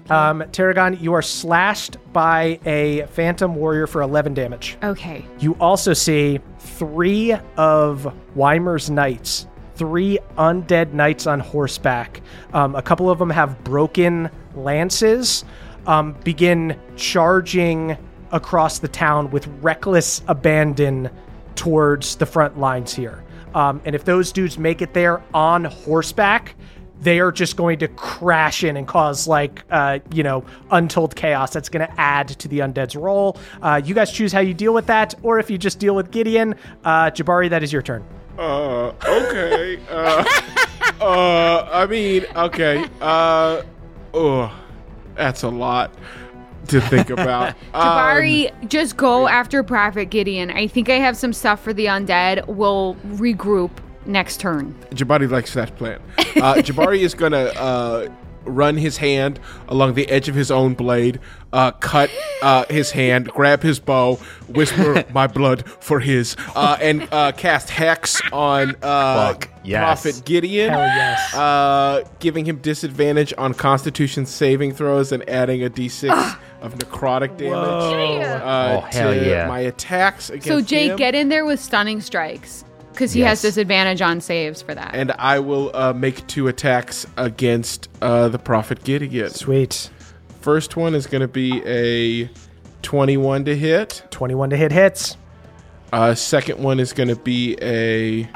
Um, Tarragon, you are slashed by a phantom warrior for 11 damage. Okay. You also see three of Weimer's knights, three undead knights on horseback. Um, a couple of them have broken lances, um, begin charging across the town with reckless abandon towards the front lines here. Um, and if those dudes make it there on horseback, they are just going to crash in and cause like uh, you know untold chaos that's going to add to the undead's roll uh, you guys choose how you deal with that or if you just deal with gideon uh, jabari that is your turn Uh, okay. Uh, uh, I mean, okay. Uh, oh, that's a lot to think about. Um, Jabari, just go after Prophet Gideon. I think I have some stuff for the undead. We'll regroup next turn. Jabari likes that plan. Uh, Jabari is gonna uh, run his hand along the edge of his own blade, uh, cut uh, his hand, grab his bow, whisper "my blood for his," uh, and uh, cast hex on uh, yes. Prophet Gideon. Hell yes. Uh, giving him disadvantage on Constitution saving throws and adding a d6 of necrotic damage. Uh, Oh, hell to yeah. My attacks against So Jake, him. get in there with stunning strikes because he has disadvantage on saves for that. and I will uh, make two attacks against uh, the Prophet Gideon. sweet First one is going to be a 21 to hit. 21 to hit hits Uh, second one is going to be a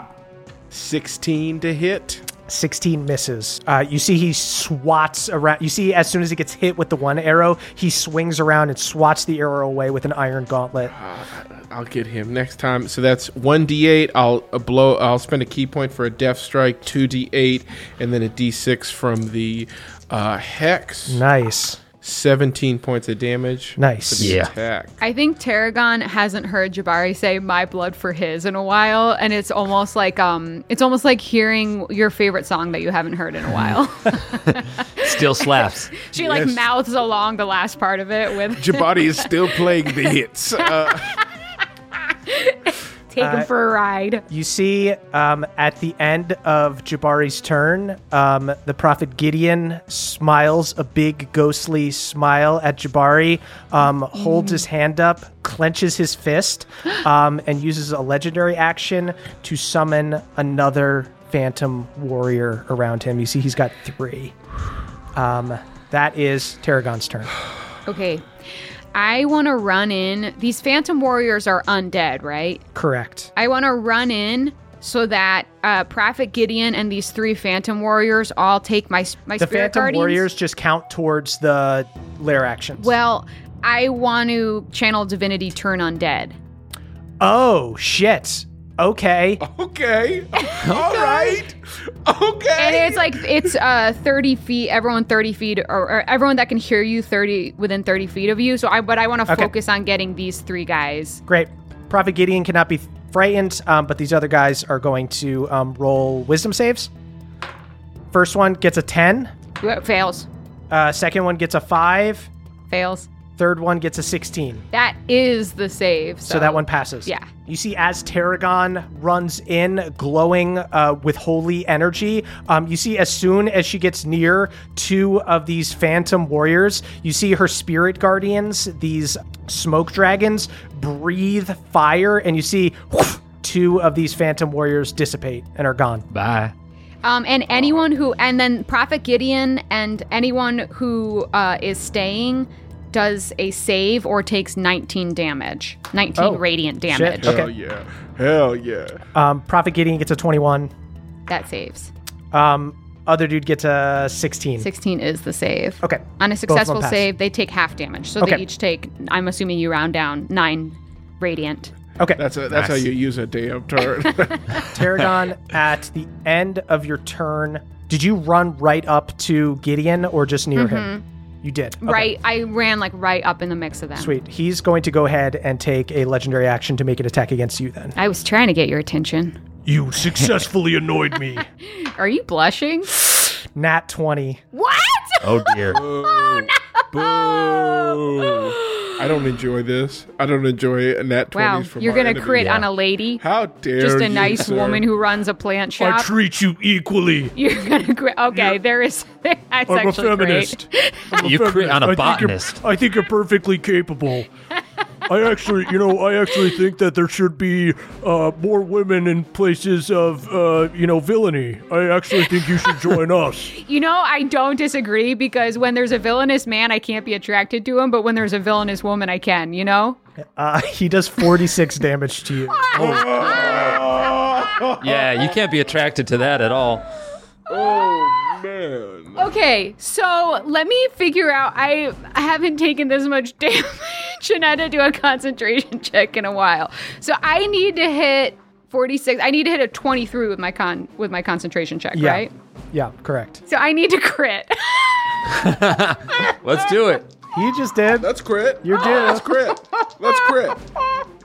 16 to hit. 16 misses uh, you see he swats around you see as soon as he gets hit with the one arrow he swings around and swats the arrow away with an iron gauntlet I'll get him next time. So that's 1d8. I'll uh, blow I'll spend a ki point for a death strike, 2d8 and then a d6 from the uh, hex. nice 17 points of damage. Nice. for the Yeah. Attack. I think Tarragon hasn't heard Jabari say "my blood for his" in a while, and it's almost like um, it's almost like hearing your favorite song that you haven't heard in a while. Still slaps. she like Yes. mouths along the last part of it with Jabari is still playing the hits. Uh, "Take him for a ride." You see, um, at the end of Jabari's turn, um, the prophet Gideon smiles a big ghostly smile at Jabari, um, holds his hand up, clenches his fist, um, and uses a legendary action to summon another phantom warrior around him. You see, he's got three. Um, that is Tarragon's turn. Okay, I want to run in. These Phantom Warriors are undead, right? Correct. I want to run in so that uh, Prophet Gideon and these three Phantom Warriors all take my my The spirit phantom guardians. warriors just count towards the lair actions. Well, I want to channel divinity turn undead. oh shit. Okay. okay. All right. Okay. And it's like it's uh 30 feet, everyone 30 feet, or, or everyone that can hear you 30 within 30 feet of you. So I, but I want to Okay. focus on getting these three guys. Great. Prophet Gideon cannot be frightened, um, but these other guys are going to um, roll wisdom saves. First one gets a 10. Fails, Uh, second one gets a 5. fails. Third one gets a 16. That is the save. So, So that one passes. Yeah. You see, as Tarragon runs in, glowing uh, with holy energy, um, you see, as soon as she gets near two of these phantom warriors, you see her spirit guardians, these smoke dragons, breathe fire, and you see whoosh, two of these phantom warriors dissipate and are gone. Bye. Um, and anyone who, and then Prophet Gideon and anyone who uh, is staying does a save or takes 19 damage, 19 Oh, radiant shit. damage. Okay. Hell yeah. Hell yeah. Um, Prophet Gideon gets a 21. That saves. Um, other dude gets a 16. 16 is the save. Okay. On a successful save, they take half damage. So Okay. they each take, I'm assuming you round down, nine radiant. Okay. That's a, that's how you use a damn turn. Tarragon, at the end of your turn, did you run right up to Gideon or just near him? You did. Okay. Right. I ran like right up in the mix of them. Sweet. He's going to go ahead and take a legendary action to make an attack against you then. I was trying to get your attention. You successfully annoyed me. Are you blushing? Nat 20. What? Oh dear. oh no! Boo. I don't enjoy this. I don't enjoy a nat 20s Wow, from you're gonna enemy. crit on a lady. How dare Just a you, nice sir. woman who runs a plant shop. I treat you equally. You're gonna crit. Okay, there is. That's actually great. You crit on a botanist. I think you're perfectly capable. I actually, you know, I actually think that there should be uh, more women in places of, uh, you know, villainy. I actually think you should join us. You know, I don't disagree because when there's a villainous man, I can't be attracted to him, but when there's a villainous woman, I can. You know. Uh, he does 46 damage to you. Yeah, you can't be attracted to that at all. Oh, man. Okay, so let me figure out. I I haven't taken this much damage and I had to do a concentration check in a while. So I need to hit 46. I need to hit a 23 with my con with my concentration check, Yeah. right? Yeah, correct. So I need to crit. Let's do it. You just did. Let's crit. You're due. Let's crit. Let's crit.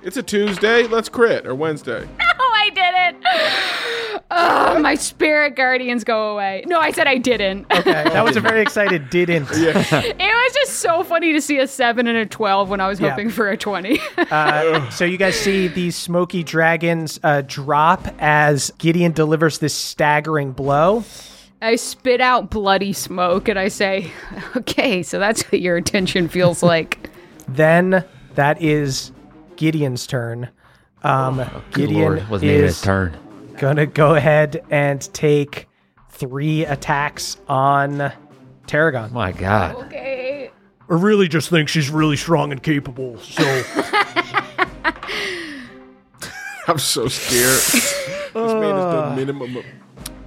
It's a Tuesday. Let's crit. Or Wednesday. oh, I did it. Oh, my spirit guardians go away. No, I said I didn't. Okay, that was a very excited didn't. it was just so funny to see a 7 and a 12 when I was Yeah. hoping for a 20. Uh, so you guys see these smoky dragons uh, drop as Gideon delivers this staggering blow. I spit out bloody smoke and I say, okay, so that's what your attention feels like. Then that is Gideon's turn. Um, Good Gideon Lord, wasn't even his is turn. gonna go ahead and take three attacks on Tarragon. My God. Okay. I really just think she's really strong and capable. So I'm so scared. this man has done minimum of.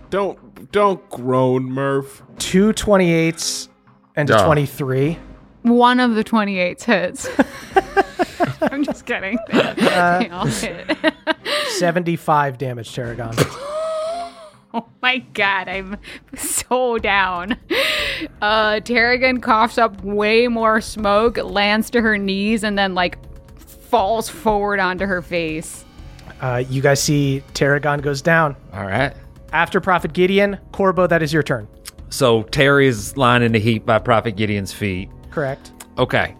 Don't don't groan, Murph. two 28s and a Duh. 23. One of the 28s hits. I'm just kidding. They all hit. 75 damage, Tarragon. Oh my god, I'm so down. Uh Tarragon coughs up way more smoke, lands to her knees, and then like falls forward onto her face. Uh, you guys see Tarragon goes down. All right. After Prophet Gideon, Corbeau, that is your turn. So Terry is lying in a heap by Prophet Gideon's feet. Correct. Okay.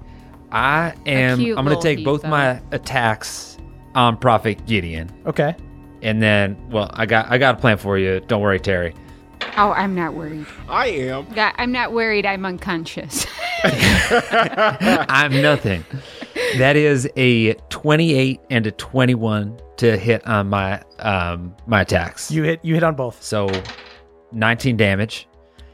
I am. cute I'm going little to take both though. my attacks on Prophet Gideon, Okay. and then, well, I got I got a plan for you. Don't worry, Terry. Oh, I'm not worried. I am. God, I'm not worried. I'm unconscious. I'm nothing. That is a 28 and a 21 to hit on my um my attacks. You hit you hit on both. so 19 damage.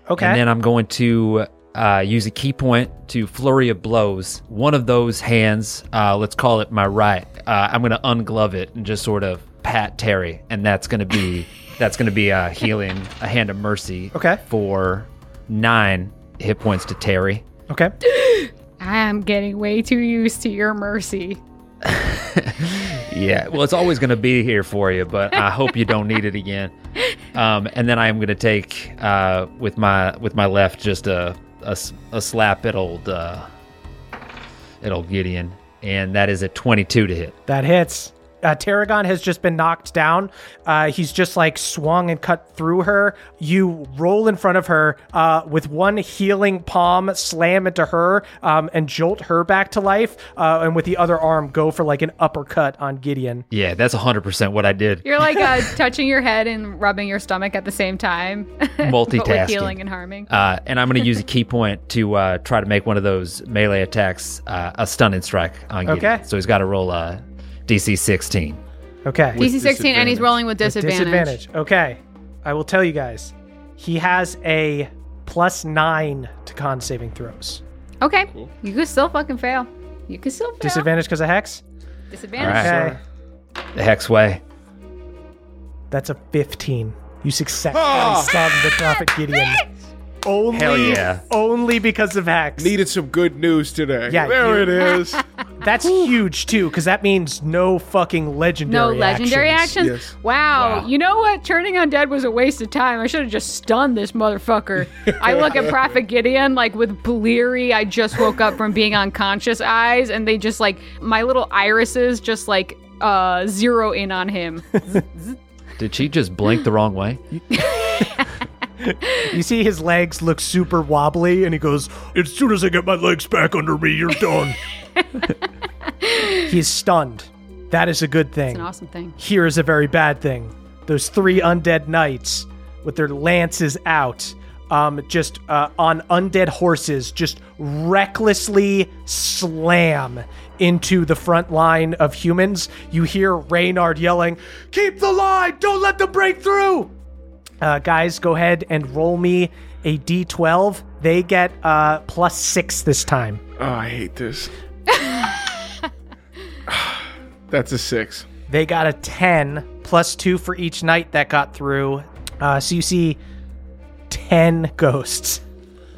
Okay. And then I'm going to uh, use a ki point to flurry of blows. One of those hands, uh, let's call it my right. Uh, I'm going to unglove it and just sort of pat Terry, and that's going to be that's going to be a healing, a hand of mercy. Okay. For nine hit points to Terry. okay. I'm getting way too used to your mercy. Yeah, well, it's always going to be here for you, but I hope you don't need it again. Um, and then I am going to take uh, with my with my left just a a, a slap at old uh, at old Gideon, and that is a twenty-two to hit. That hits. Uh, Tarragon has just been knocked down. Uh, he's just like swung and cut through her. You roll in front of her uh, with one healing palm, slam into her, um, and jolt her back to life. Uh, and with the other arm, go for like an uppercut on Gideon. Yeah, that's hundred percent what I did. You're like uh, touching your head and rubbing your stomach at the same time. but with Multitasking. healing and harming. Uh, and I'm going to use a ki point to uh, try to make one of those melee attacks uh, a stunning strike on Gideon. Okay. So he's got to roll a DC 16. Okay. DC 16 and he's rolling with disadvantage. Disadvantage. Okay. I will tell you guys. He has a plus nine to con saving throws. Okay. You could still fucking fail. You could still fail. Disadvantage because of hex. Disadvantage. All right. Okay. The hex way. That's a 15. You successfully ah! stunned the Prophet Gideon. Only, Hell yeah. only because of hex. Needed some good news today. Yeah, there you- it is. That's huge too, because that means no fucking legendary. No legendary actions. actions? Yes. Wow. You know what? Turning undead was a waste of time. I should have just stunned this motherfucker. I look at Prophet Gideon like with bleary, I just woke up from being unconscious eyes, and they just like my little irises just like uh zero in on him. Did she just blink the wrong way? You see his legs look super wobbly, and he goes, As soon as I get my legs back under me, you're done. He's stunned. That is a good thing. It's an awesome thing. Here is a very bad thing. Those three undead knights with their lances out, um, just uh, on undead horses, just recklessly slam into the front line of humans. You hear Reynard yelling, Keep the line! Don't let them break through! Uh, guys, go ahead and roll me a d12. They get uh, plus six this time. Oh, I hate this. That's a six. They got a 10 plus 2 for each night that got through. Uh, so you see 10 ghosts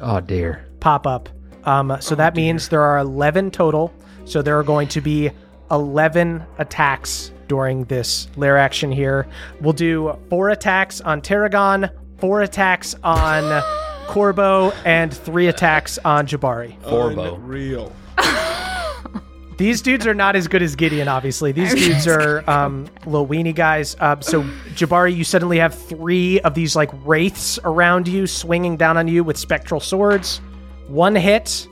Oh dear. pop up. Um, so that means there are 11 total. So there are going to be 11 attacks during this lair action here. We'll do four attacks on Tarragon, four attacks on Corbeau, and three attacks on Jabari. Forbo. Real. These dudes are not as good as Gideon, obviously. These dudes are um, little weenie guys. Uh, so, Jabari, you suddenly have three of these like wraiths around you, swinging down on you with spectral swords. One hit,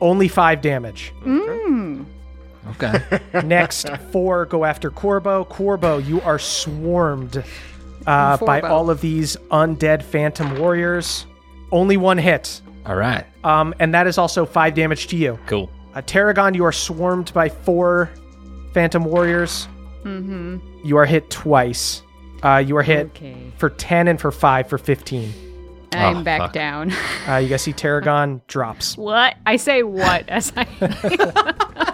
only five damage. Okay. Next, four go after Corbeau. Corbeau, you are swarmed uh, by Forbo. all of these undead phantom warriors. Only one hit. All right. Um, and that is also five damage to you. Cool. Uh, Tarragon, you are swarmed by four Phantom Warriors. Mm-hmm. You are hit twice. Uh, you are hit Okay. for 10 and for 5 for 15. I'm Oh, back fuck. down. Uh, you guys see Tarragon drops. what? I say what as I.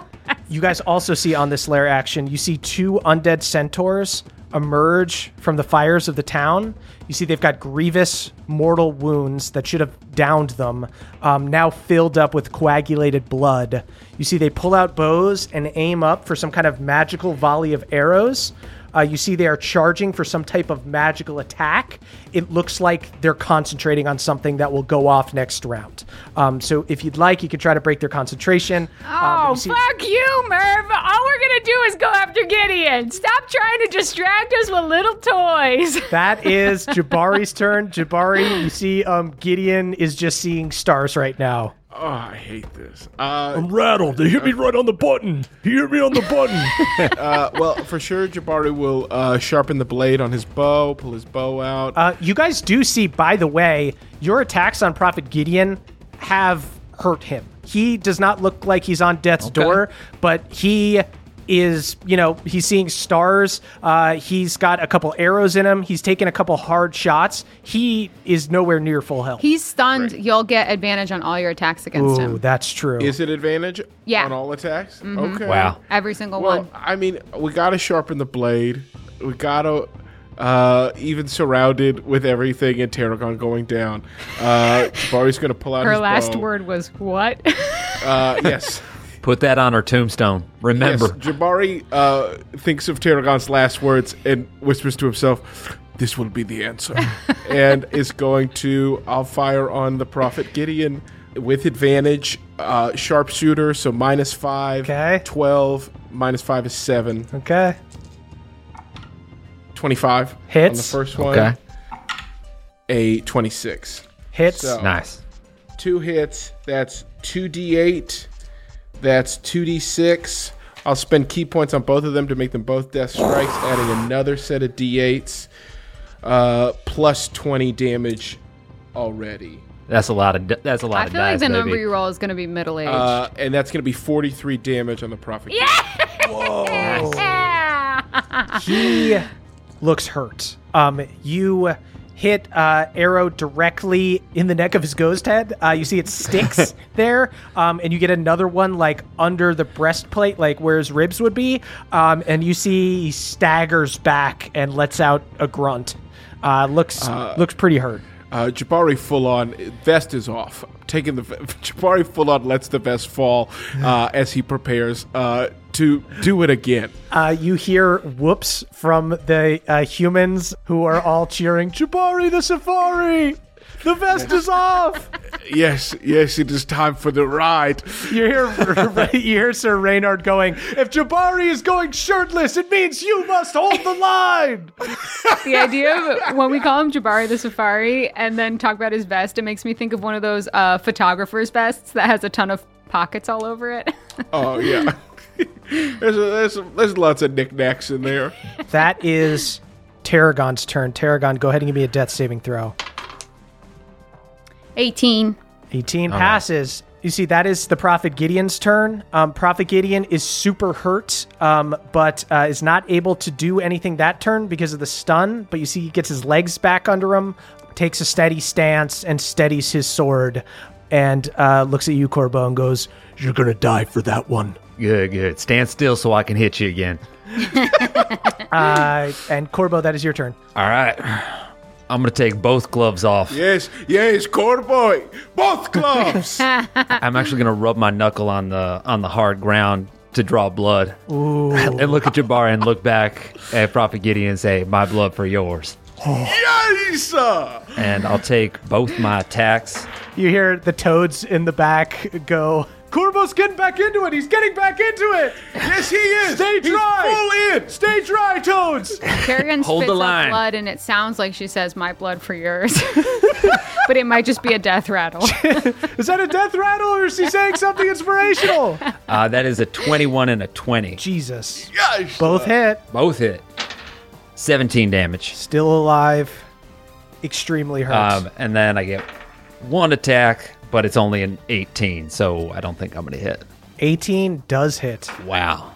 You guys also see on this lair action, you see two undead centaurs emerge from the fires of the town. You see they've got grievous mortal wounds that should have downed them, um, now filled up with coagulated blood. You see they pull out bows and aim up for some kind of magical volley of arrows. Uh, you see they are charging for some type of magical attack. It looks like they're concentrating on something that will go off next round. Um, so if you'd like, you could try to break their concentration. Um, Oh, you see- fuck you, Merv. All we're going to do is go after Gideon. Stop trying to distract us with little toys. That is Jabari's turn. Jabari, you see, um, Gideon is just seeing stars right now. Oh, I hate this. Uh, I'm rattled. They hit me right on the button. He hit me on the button. uh, well, for sure, Jabari will uh, sharpen the blade on his bow, pull his bow out. uh, you guys do see, by the way, your attacks on Prophet Gideon have hurt him. He does not look like he's on death's door, but he is, you know, he's seeing stars. Uh, he's got a couple arrows in him. He's taken a couple hard shots. He is nowhere near full health. He's stunned. You'll get advantage on all your attacks against Ooh, him. that's true. Is it advantage Yeah. on all attacks? Mm-hmm. Okay. Wow. Every single Well, one. I mean, we got to sharpen the blade. We got to, uh, even surrounded with everything and Tarragon going down. Uh, Jabari's going to pull out Her his last bow. word was what? Uh, yes. Put that on her tombstone. Remember. Yes, Jabari uh, thinks of Tarragon's last words and whispers to himself, "This will be the answer," and is going to. I'll fire on the Prophet Gideon with advantage. Uh, sharpshooter, so minus five. Okay. Twelve minus five is seven. okay. 25 Hits. on the first one. Okay. A 26. Hits. So- Nice. Two hits. That's 2d8. That's 2d6. I'll spend ki points on both of them to make them both death strikes, adding another set of d8s. Uh, plus 20 damage already. That's a lot of. That's a lot I of feel like dice, the baby. number you roll is going to be middle aged. Uh, and that's going to be 43 damage on the Prophet. Yeah! Whoa! he looks hurt. Um, you hit uh, arrow directly in the neck of his ghost head. Uh, you see it sticks there, um, and you get another one like under the breastplate, like where his ribs would be. Um, and you see he staggers back and lets out a grunt. Uh, looks looks pretty hurt. Uh, Jabari full on vest is off. Taking the Jabari full on lets the vest fall uh, as he prepares uh, to do it again. Uh, you hear whoops from the uh, humans who are all cheering, Jabari the Safari! The vest is off. Yes, yes, it is time for the ride. You hear, you hear Sir Reynard going, if Jabari is going shirtless, it means you must hold the line. the idea of when we call him Jabari the Safari and then talk about his vest, it makes me think of one of those uh, photographer's vests that has a ton of pockets all over it. Oh yeah. there's, a, there's there's lots of knickknacks in there. That is Tarragon's turn. Tarragon, go ahead and give me a death saving throw. 18. 18 passes. You see, that is the Prophet Gideon's turn. Um, Prophet Gideon is super hurt, um, but uh, is not able to do anything that turn because of the stun. But you see, he gets his legs back under him, takes a steady stance, and steadies his sword, and uh, looks at you, Corbeau, and goes, You're going to die for that one. Good, good. Stand still so I can hit you again. Uh, and Corbeau, that is your turn. All right. I'm gonna take both gloves off. Yes, yes, Corboy, both gloves. I'm actually gonna rub my knuckle on the on the hard ground to draw blood. and look at Jabari and look back at Prophet Gideon and say, "My blood for yours." yes, sir. And I'll take both my attacks. You hear the toads in the back go, Corbeau's getting back into it. He's getting back into it. Yes, he is. Stay He's dry. full in. Stay dry, toads. Kerrigan Hold spits the line. up blood and it sounds like she says, My blood for yours. but it might just be a death rattle. Is that a death rattle or is she saying something inspirational? Uh, that is a 21 and a 20. Jesus. Yes. Both hit. Both hit. 17 damage. Still alive. Extremely hurt. Um, and then I get one attack, but it's only an 18, so I don't think I'm gonna hit. 18 does hit. Wow.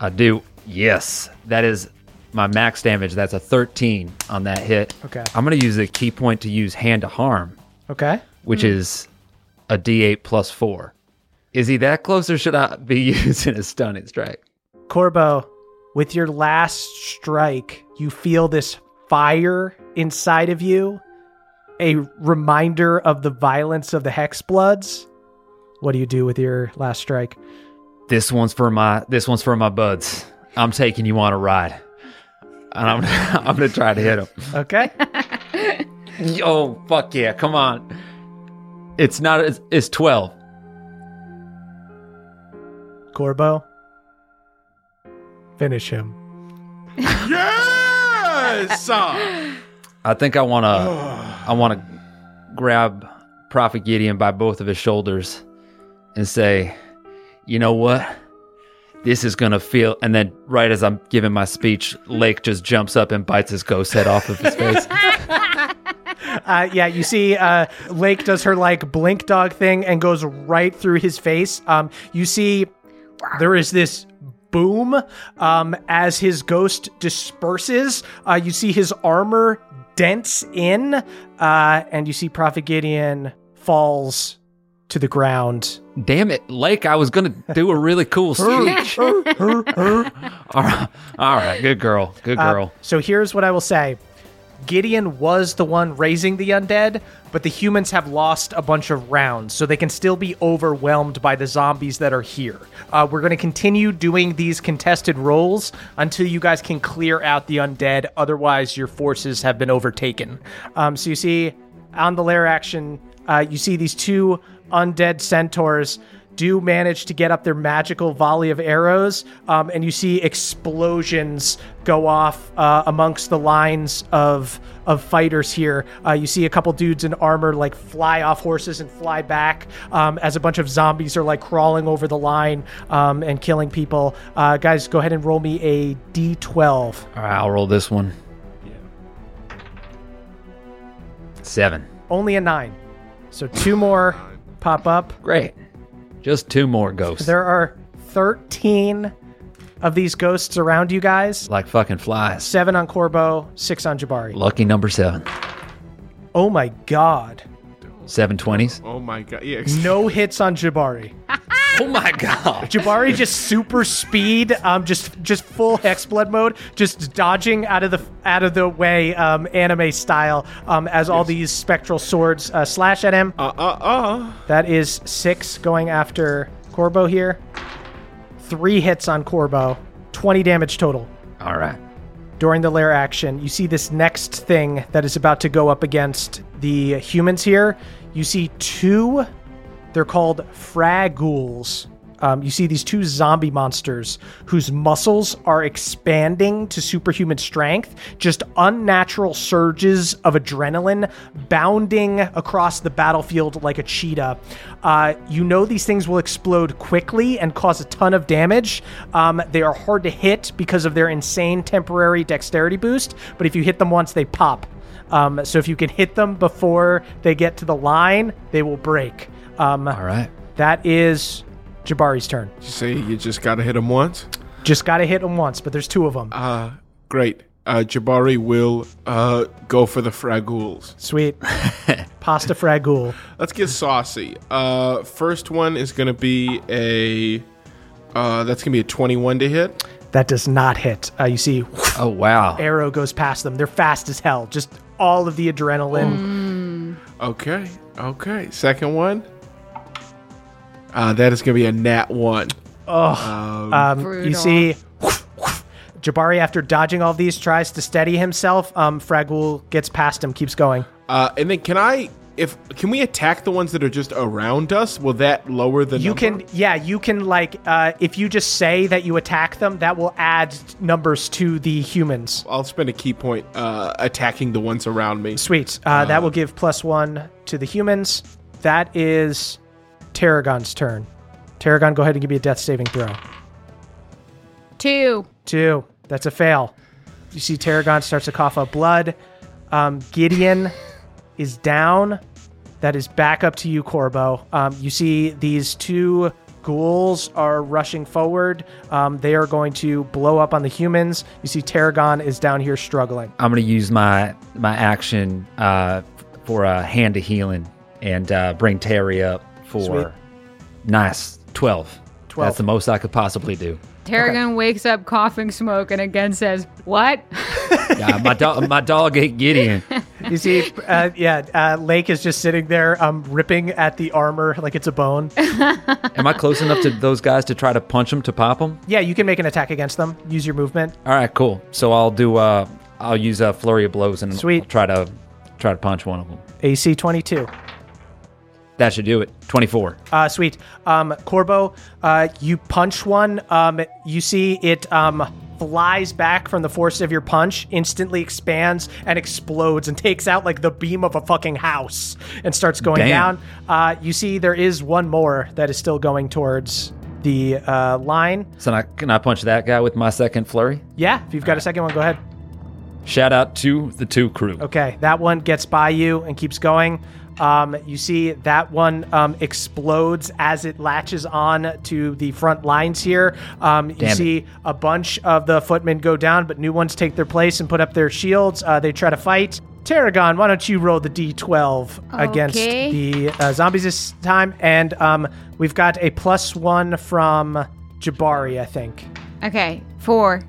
I do. Yes. That is my max damage. That's a 13 on that hit. Okay. I'm going to use the ki point to use hand to harm, Okay. which hmm. is a d8 plus 4. Is he that close or should I be using a stunning strike? Corbeau, with your last strike, you feel this fire inside of you, a reminder of the violence of the Hex Bloods. What do you do with your last strike? This one's for my this one's for my buds. I'm taking you on a ride. And I'm I'm going to try to hit him. Okay. Yo, oh, fuck yeah. Come on. It's not it's, it's 12. Corbeau, finish him. Yes, sir. I think I want to I want to grab Prophet Gideon by both of his shoulders and say, "You know what? This is going to feel." And then right as I'm giving my speech, Lake just jumps up and bites his ghost head off of his face. Uh, yeah, you see, uh, Lake does her like blink dog thing and goes right through his face. Um, you see, there is this boom um, as his ghost disperses. Uh, you see his armor dents in, uh, and you see Prophet Gideon falls to the ground. Damn it, Lake, I was going to do a really cool speech. all, right, all right, good girl. Good Uh, girl. so here's what I will say. Gideon was the one raising the undead, but the humans have lost a bunch of rounds, so they can still be overwhelmed by the zombies that are here. Uh, we're going to continue doing these contested rolls until you guys can clear out the undead. Otherwise, your forces have been overtaken. Um, so you see on the lair action, uh, you see these two undead centaurs do manage to get up their magical volley of arrows, um, and you see explosions go off uh, amongst the lines of of fighters here. Uh, you see a couple dudes in armor like fly off horses and fly back um, as a bunch of zombies are like crawling over the line um, and killing people. Uh, guys, go ahead and roll me a d12. All right, I'll roll this one. Seven. Only a nine, so two more pop up. Great. Just two more ghosts. There are 13 of these ghosts around you guys. like fucking flies. Seven on Corbeau, six on Jabari. Lucky number seven. Oh my god. Seven twenties. Oh my god. Yes. No hits on Jabari. Oh my god. Jabari just super speed, um, just just full hexblood mode, just dodging out of the out of the way, um, anime style, um, as all these spectral swords uh, slash at him. Uh uh uh. That is six going after Corbeau here. Three hits on Corbeau, twenty damage total. All right. During the lair action, you see this next thing that is about to go up against the humans here. You see two, they're called fragools. Um, you see these two zombie monsters whose muscles are expanding to superhuman strength, just unnatural surges of adrenaline bounding across the battlefield like a cheetah. Uh, you know these things will explode quickly and cause a ton of damage. Um, they are hard to hit because of their insane temporary dexterity boost, but if you hit them once, they pop. Um, so if you can hit them before they get to the line, they will break. Um, All right. that is Jabari's turn. You say you just gotta hit him once. Just got to hit them once, but there's two of them. Uh, great. Uh, Jabari will uh, go for the fragools. Sweet. Pasta fragool. Let's get saucy. Uh, first one is gonna be a. Uh, that's gonna be a twenty-one to hit. That does not hit. Uh, you see, Oh wow. arrow goes past them. They're fast as hell. Just all of the adrenaline. Okay. Okay. Second one. Uh, that is gonna be a nat one. Um, you Brutal. see, Jabari, after dodging all these, tries to steady himself. Um, Fragul gets past him, keeps going. Uh, and then can I? If can we attack the ones that are just around us? Will that lower the You number? can, yeah, you can like, uh, if you just say that you attack them, that will add numbers to the humans. I'll spend a ki point uh, attacking the ones around me. Sweet. Uh, that will give plus one to the humans. That is Tarragon's turn. Tarragon, go ahead and give me a death saving throw. Two. Two. That's a fail. You see Tarragon starts to cough up blood. Um, Gideon is down. That is back up to you, Corbeau. Um, you see these two ghouls are rushing forward. Um, they are going to blow up on the humans. You see Tarragon is down here struggling. I'm gonna use my my action uh, for a hand to healing and uh, bring Terry up for Sweet. nice twelve. 12. That's the most I could possibly do. Tarragon wakes up coughing smoke and again says, What? Yeah, my dog, my dog ate Gideon. You see, uh, yeah, uh, Lake is just sitting there, um, ripping at the armor like it's a bone. Am I close enough to those guys to try to punch them to pop them? yeah, you can make an attack against them. Use your movement. All right, cool. So I'll do. Uh, I'll use a flurry of blows and Sweet. I'll try to try to punch one of them. AC 22. That should do it. Twenty four. Uh, sweet. Um, Corbeau, uh, you punch one. Um, you see it um, flies back from the force of your punch, instantly expands and explodes and takes out like the beam of a fucking house and starts going Damn. down. Uh, you see there is one more that is still going towards the uh, line. So I, can I punch that guy with my second flurry? Yeah, if you've got a second one, go ahead. Shout out to the two crew. Okay, that one gets by you and keeps going. Um, you see that one um, explodes as it latches on to the front lines here. Um, you Damn it. see a bunch of the footmen go down, but new ones take their place and put up their shields. Uh, they try to fight. Tarragon, why don't you roll the d12 against the uh, zombies this time? And um, we've got a plus one from Jabari, I think. Okay, four.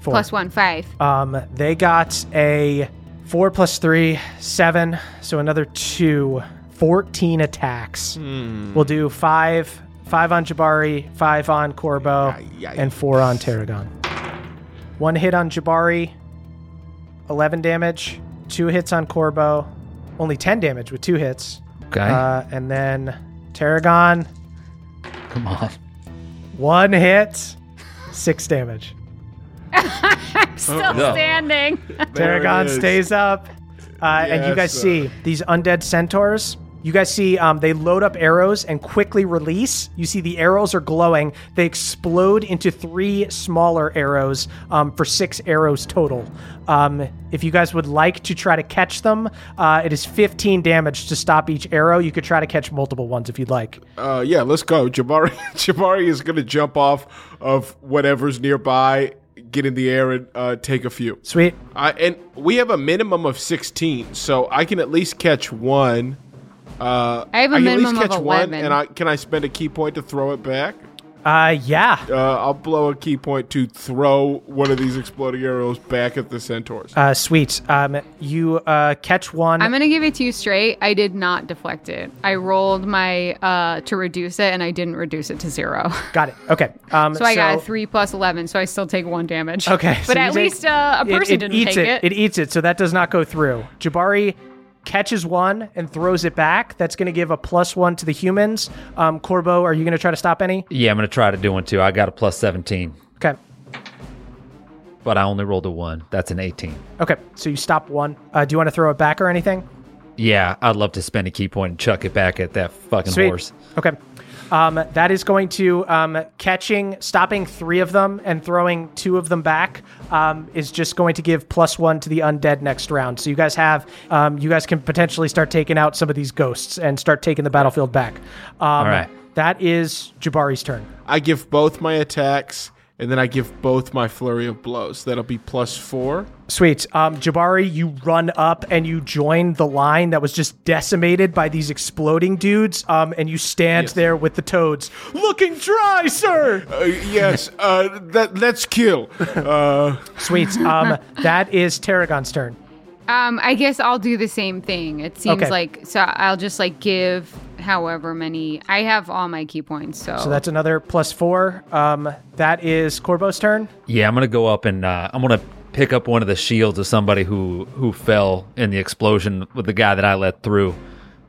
Four. Plus one, five. Um, they got a four plus three, seven. So another two, 14 attacks. We'll do five, five on Jabari, five on Corbeau, Yikes. and four on Tarragon. One hit on Jabari, 11 damage. Two hits on Corbeau, only 10 damage with two hits. Okay. Uh, and then Tarragon, Come on. one hit, six damage. Still no. standing. Tarragon stays up. Uh, and you Yes, guys sir. see these undead centaurs. You guys see um, they load up arrows and quickly release. You see the arrows are glowing. They explode into three smaller arrows um, for six arrows total. Um, if you guys would like to try to catch them, uh, it is 15 damage to stop each arrow. You could try to catch multiple ones if you'd like. Uh, yeah, let's go. Jabari Jabari is gonna jump off of whatever's nearby, get in the air, and uh, take a few. Sweet. Uh, and we have a minimum of sixteen, so I can at least catch one. Uh, I have a can at least minimum of catch one, and I can I spend a ki point to throw it back. Uh, yeah. Uh, I'll blow a ki point to throw one of these exploding arrows back at the centaurs. Uh, sweet. Um, you uh, catch one. I'm gonna give it to you straight. I did not deflect it. I rolled my uh to reduce it, and I didn't reduce it to zero. Got it. Okay. Um, So I got a three plus eleven, so I still take one damage. Okay, but you at take- least uh, a it- person it, didn't eats take it. it. It eats it, so that does not go through. Jabari catches one and throws it back. That's going to give a plus one to the humans. Um, Corbeau, are you going to try to stop any? Yeah, I'm gonna try to do one too. I got a plus 17, Okay. but I only rolled a one. That's an 18. Okay. So you stop one. Uh, do you want to throw it back or anything? Yeah, I'd love to spend a ki point and chuck it back at that fucking Sweet. horse. Okay. Um, that is going to um, catching, stopping three of them and throwing two of them back um, is just going to give plus one to the undead next round. So you guys have, um, you guys can potentially start taking out some of these ghosts and start taking the battlefield back. Um, All right. That is Jabari's turn. I give both my attacks, and then I give both my flurry of blows. That'll be plus four. Sweet. Um, Jabari, you run up and you join the line that was just decimated by these exploding dudes. Um, and you stand there with the toads, looking dry, sir. Uh, yes, uh, that let's kill. Uh, Sweet. Um, that is Tarragon's turn. Um, I guess I'll do the same thing. It seems Okay. like so. I'll just like give however many. I have all my ki points, so, So that's another plus four. Um, that is Corbeau's turn. Yeah, I'm gonna go up and uh, I'm gonna pick up one of the shields of somebody who who fell in the explosion with the guy that I let through,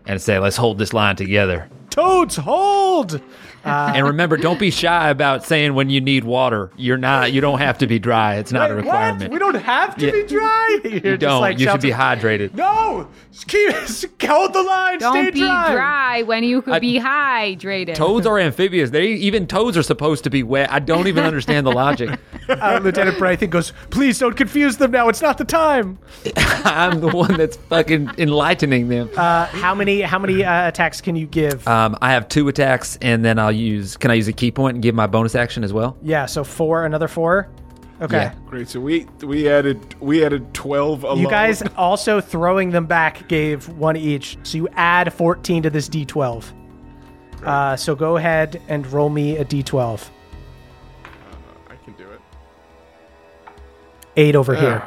and say, "Let's hold this line together." Toads, hold! and remember, don't be shy about saying when you need water. You're not. You don't have to be dry. It's not a requirement. What? We don't have to Yeah. be dry. You're you don't. like, you should be hydrated. No, keep hold the line. don't stay be dry. dry. when you could I- be hydrated. Toads are amphibious. They even toads are supposed to be wet. I don't even understand the logic. Uh, Lieutenant Brython goes, please don't confuse them now. It's not the time. I'm the one that's fucking enlightening them. Uh, how many how many uh, attacks can you give? Um, I have two attacks, and then I'll use. Can I use a ki point and give my bonus action as well? yeah, so four, another four. Okay. Yeah. great. So we we added we added twelve. Alone. You guys also throwing them back gave one each, so you add 14 to this d12. Uh, so go ahead and roll me a d12. I can do it. Eight over here.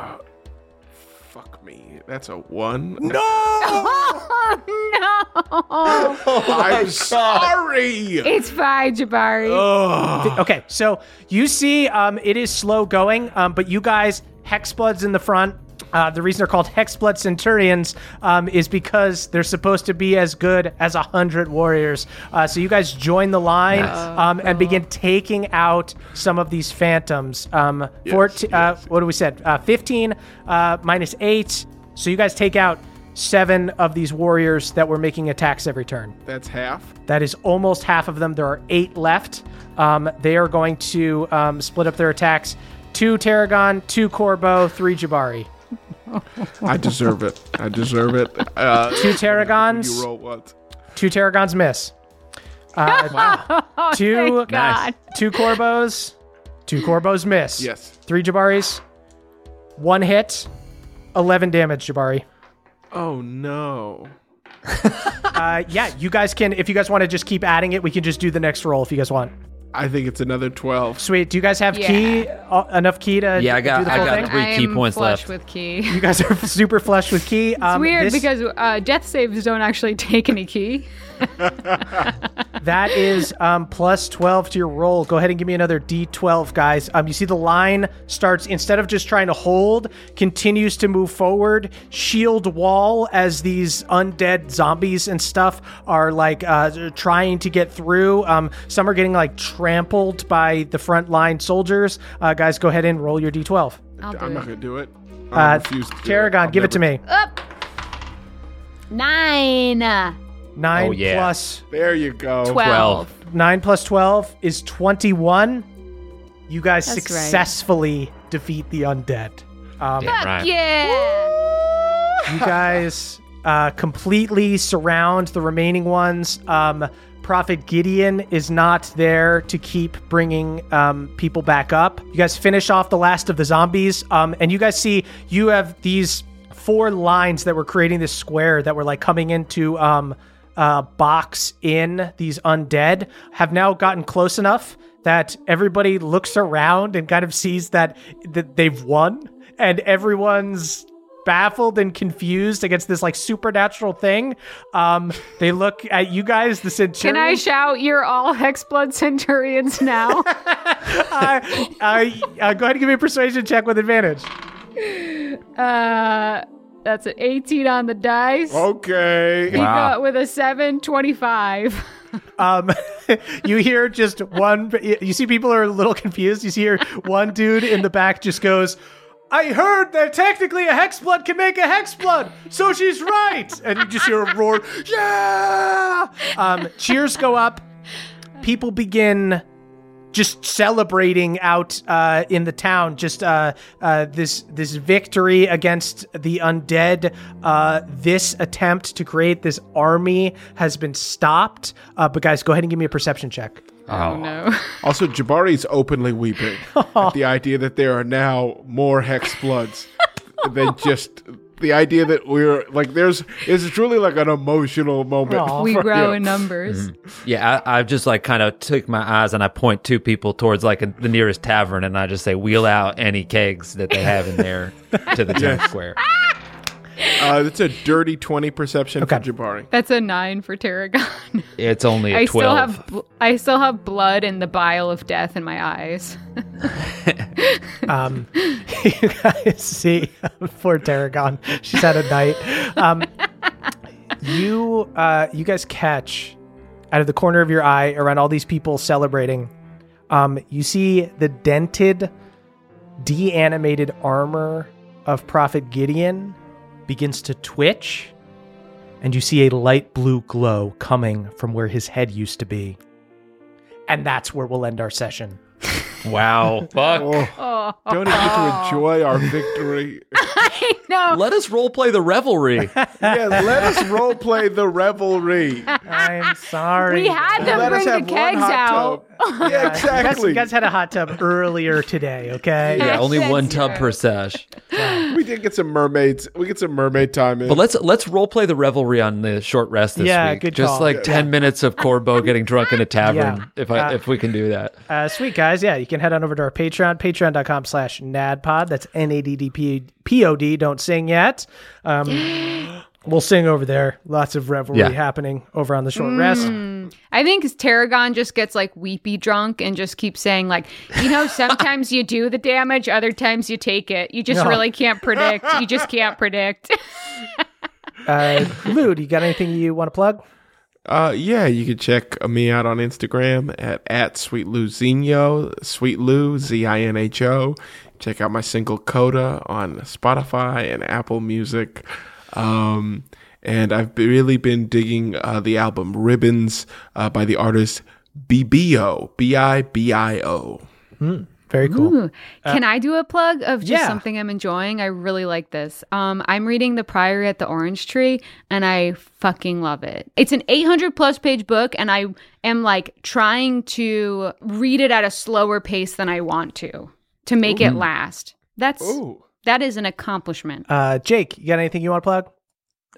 Fuck me. That's a one. No! no, I'm sorry. it's fine, Jabari. Okay, so you see, um, it is slow going, um, but you guys, Hexbloods in the front. Uh, the reason they're called Hexblood Centurions um, is because they're supposed to be as good as a hundred warriors. Uh, so you guys join the line um, and begin taking out some of these phantoms. Um, 14, uh, what do we said? Uh, 15 uh, minus 8. So you guys take out seven of these warriors that were making attacks every turn. That's half. That is almost half of them. There are eight left. Um, they are going to um, split up their attacks. Two Tarragon, two Corbeau, three Jabari. I deserve it. I deserve it. Uh, Two Tarragons, you roll what? two Tarragons miss. Uh, two, God. two Corbeaus, two Corbeaus miss. Yes. Three Jabaris, one hit, 11 damage, Jabari. Oh no. Uh, yeah, you guys can, if you guys want to just keep adding it, we can just do the next roll if you guys want. I think it's another twelve. Sweet. Do you guys have Yeah. ki, uh, enough ki to Yeah, I got- do the I full got thing? three I ki am points flush left. with ki. You guys are super flush with ki. It's Um, weird this- because uh, death saves don't actually take any ki. that is um, plus 12 to your roll. Go ahead and give me another d12, guys. Um, you see the line starts, instead of just trying to hold, continues to move forward, shield wall as these undead zombies and stuff are like uh, trying to get through. Um, some are getting like trampled by the front line soldiers. Uh, guys, go ahead and roll your d12. I'll do I'm not gonna do it. Uh, refuse to do Tarragon, I'll give it to me. Up. Nine. Nine Oh, yeah. plus There you go. Twelve. Nine plus twelve is twenty-one. You guys That's right. successfully defeat the undead. Um, Damn right. Yeah. you guys uh, completely surround the remaining ones. Um, Prophet Gideon is not there to keep bringing um, people back up. You guys finish off the last of the zombies, um, and you guys see you have these four lines that were creating this square that were like coming into um, uh, box in these undead have now gotten close enough that everybody looks around and kind of sees that, that they've won, and everyone's baffled and confused against this like supernatural thing. Um, they look at you guys, the centurions Can. I shout, "You're all Hexblood Centurions now"? uh, uh, uh, go ahead and give me a persuasion check with advantage. uh, that's an 18 on the dice. Okay. You got with a 7, 25. Um, you hear just one. You see people are a little confused. You see here one dude in the back just goes. I heard that technically a hexblood can make a hexblood, so she's right. And you just hear a roar, yeah! Um, cheers go up. People begin just celebrating out uh, in the town. Just uh, uh, this this victory against the undead. Uh, this attempt to create this army has been stopped. Uh, but guys, go ahead and give me a perception check. Oh, no. Also, Jabari's openly weeping at the idea that there are now more hex bloods than just the idea that we're like there's it's truly like an emotional moment. Aw. we grow him. in numbers. Mm-hmm. Yeah, I, I just like kind of took my eyes and I point two people towards like a, the nearest tavern and I just say, wheel out any kegs that they have in there to the town square. Uh, that's a dirty twenty perception Okay. for Jabari. That's a 9 for Tarragon. It's only a I 12. still have bl- I still have blood and the bile of death in my eyes. Um, you guys see poor Tarragon. She's had a night. Um, you uh, you guys catch out of the corner of your eye around all these people celebrating. Um, you see the dented, de-animated armor of Prophet Gideon begins to twitch, and you see a light blue glow coming from where his head used to be. And that's where we'll end our session. Wow. Fuck. Oh, oh. don't even get to enjoy our victory. no. Let us role play the revelry. yeah, let us role play the revelry. I'm sorry. We had them Let bring the kegs out. tub. Yeah, You guys, exactly. you guys had a hot tub earlier today, okay? yeah, only That's one tub zero. per sesh. we did get some mermaids. We get some mermaid time in. But let's let's role play the revelry on the short rest this Yeah, week. good Just call. like Yeah. ten minutes of Corbeau getting drunk in a tavern. Yeah. If I Uh, if we can do that. Uh, sweet guys, yeah, you can head on over to our Patreon, patreon.com slash naddpod. That's N-A-D-D-P-O-D. Don't sing yet. Um, we'll sing over there. Lots of revelry Yeah. happening over on the short rest. I think Tarragon just gets like weepy drunk and just keeps saying like, you know, sometimes you do the damage, other times you take it. You just No. really can't predict. You just can't predict. Uh, Lou, do you got anything you want to plug? Uh, yeah, you can check me out on Instagram at, at Sweet Lou Zinho, Sweet Lou, Z I N H O. Check out my single Coda on Spotify and Apple Music. Um, and I've really been digging uh, the album Ribbons uh, by the artist Bibio, B I B I O. Very cool. Ooh. Can I do a plug of just yeah. something I'm enjoying? I really like this. Um, I'm reading The Priory at the Orange Tree, and I fucking love it. It's an 800 plus page book, and I am like trying to read it at a slower pace than I want to to make it last. That's Ooh. that is an accomplishment. Uh, Jake, you got anything you want to plug?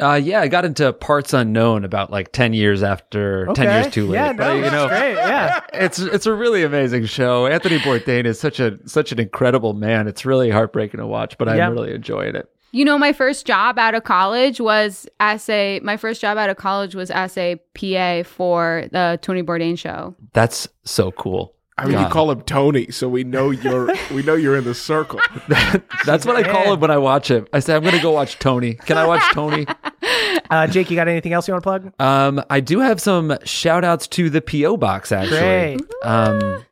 Uh, yeah, I got into Parts Unknown about like ten years after ten years too late. Yeah, But, no, you that's know, great. Yeah. it's it's a really amazing show. Anthony Bourdain is such a such an incredible man. It's really heartbreaking to watch, but Yeah. I'm really enjoying it. You know, my first job out of college was as a my first job out of college was as a PA for the Tony Bourdain show. That's so cool. I mean, you call him Tony, so we know you're we know you're in the circle. That's what I call him when I watch him. I say I'm going to go watch Tony. Can I watch Tony? Uh, Jake, you got anything else you want to plug? Um, I do have some shout outs to the PO box actually. Great. Um,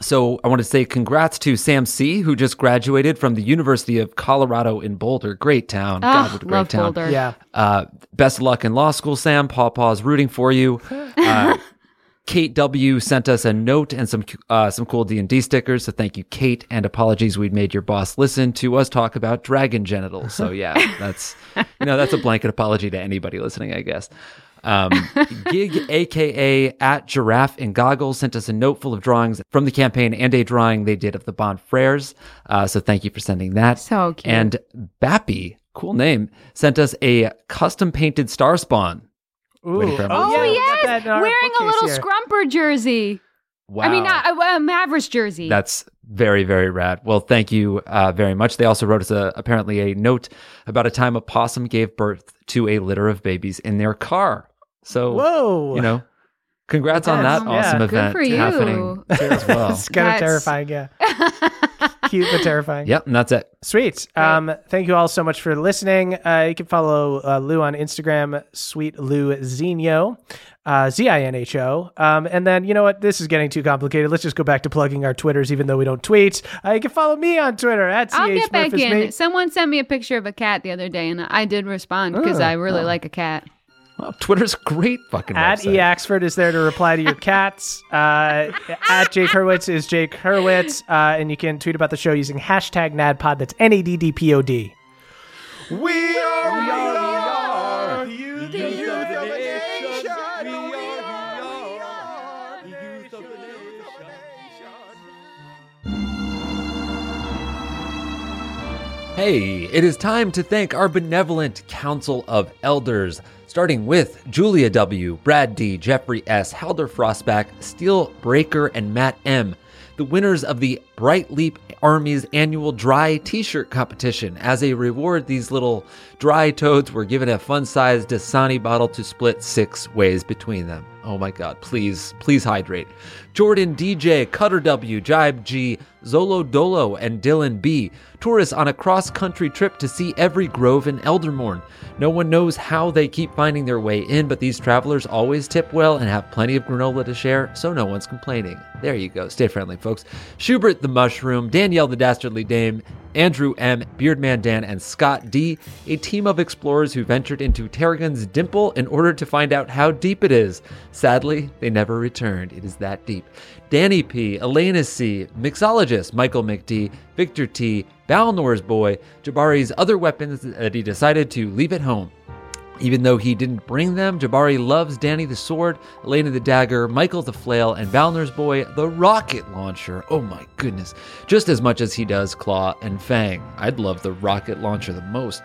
so I want to say congrats to Sam C, who just graduated from the University of Colorado in Boulder. Great town. God, Oh, what a great love town. Boulder. Yeah. Uh, best of luck in law school, Sam. Paw Paw's rooting for you. Uh, Kate W sent us a note and some uh, some cool D and D stickers. So thank you, Kate. And apologies, we'd made your boss listen to us talk about dragon genitals. So yeah, that's you know that's a blanket apology to anybody listening, I guess. Um, Gig, aka at Giraffe and Goggles, sent us a note full of drawings from the campaign and a drawing they did of the Bond Frères. Uh, so thank you for sending that. So cute. And Bappy, cool name, sent us a custom painted star spawn. Ooh. Waiting for him. Oh, yeah, yes, that in our wearing a little here. scrumper jersey. Wow. I mean, not a, a Mavericks jersey. That's very, very rad. Well, thank you uh, very much. They also wrote us a, apparently a note about a time a possum gave birth to a litter of babies in their car. So, Whoa. you know, congrats on that awesome yeah. Good event for you. happening as well. it's kind of terrifying. Yeah. Cute but terrifying. yep, and that's it. Sweet. Um, thank you all so much for listening. Uh, you can follow uh, Lou on Instagram, Sweet Lou Zinho, uh, Z I N H O. Um, and then, you know what? This is getting too complicated. Let's just go back to plugging our Twitters, even though we don't tweet. Uh, you can follow me on Twitter at I'll get back in. Someone sent me a picture of a cat the other day, and I did respond because Oh, I really like a cat. Well, Twitter's a great fucking At website. E. Axford is there to reply to your cats. Uh, at Jake Hurwitz is Jake Hurwitz. Uh, and you can tweet about the show using hashtag NADDPOD. That's N A D D P O D. We are, we are, you, the youth of the nation. We are, we are, the youth of the nation. Hey, it is time to thank our benevolent Council of Elders, starting with Julia W., Brad D., Jeffrey S., Halder Frostback, Steel Breaker, and Matt M., the winners of the Bright Leap Army's annual dry t shirt competition. As a reward, these little dry toads were given a fun sized Dasani bottle to split six ways between them. Oh my god, please, please hydrate. Jordan DJ, Cutter W, Jibe G, Zolo Dolo, and Dylan B. Tourists on a cross country trip to see every grove in Eldermourne. No one knows how they keep finding their way in, but these travelers always tip well and have plenty of granola to share, so no one's complaining. There you go. Stay friendly, folks. Schubert the Mushroom, Danielle the Dastardly Dame, Andrew M., Beardman Dan, and Scott D., a team of explorers who ventured into Tarragon's Dimple in order to find out how deep it is. Sadly, they never returned. It is that deep. Danny P., Elena C., Mixologist Michael McD., Victor T., Balnor's boy, Jabari's other weapons that he decided to leave at home. Even though he didn't bring them, Jabari loves Danny the sword, Elena the dagger, Michael the flail, and Valnor's boy the rocket launcher. Oh my goodness. Just as much as he does Claw and Fang. I'd love the rocket launcher the most.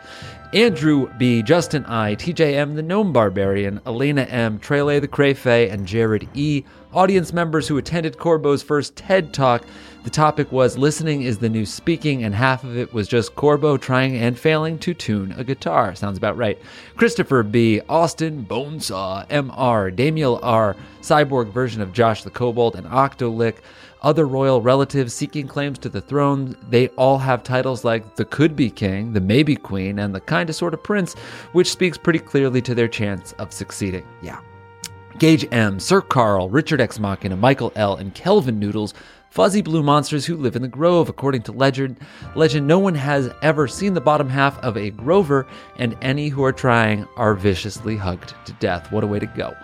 Andrew B, Justin I, TJM the gnome barbarian, Elena M, Trele the Crayfay, and Jared E. Audience members who attended Corbeau's first TED Talk. The topic was listening is the new speaking, and half of it was just Corbeau trying and failing to tune a guitar. Sounds about right. Christopher B, Austin Bonesaw, MR, Damiel R, cyborg version of Josh the Kobold, and Octolick other royal relatives seeking claims to the throne. They all have titles like the could be king, the maybe queen, and the kind of sort of prince, which speaks pretty clearly to their chance of succeeding. Yeah. Gage M, Sir Carl, Richard X Machina, Michael L, and Kelvin Noodles, fuzzy blue monsters who live in the grove. According to legend, legend, no one has ever seen the bottom half of a grover, and any who are trying are viciously hugged to death. What a way to go.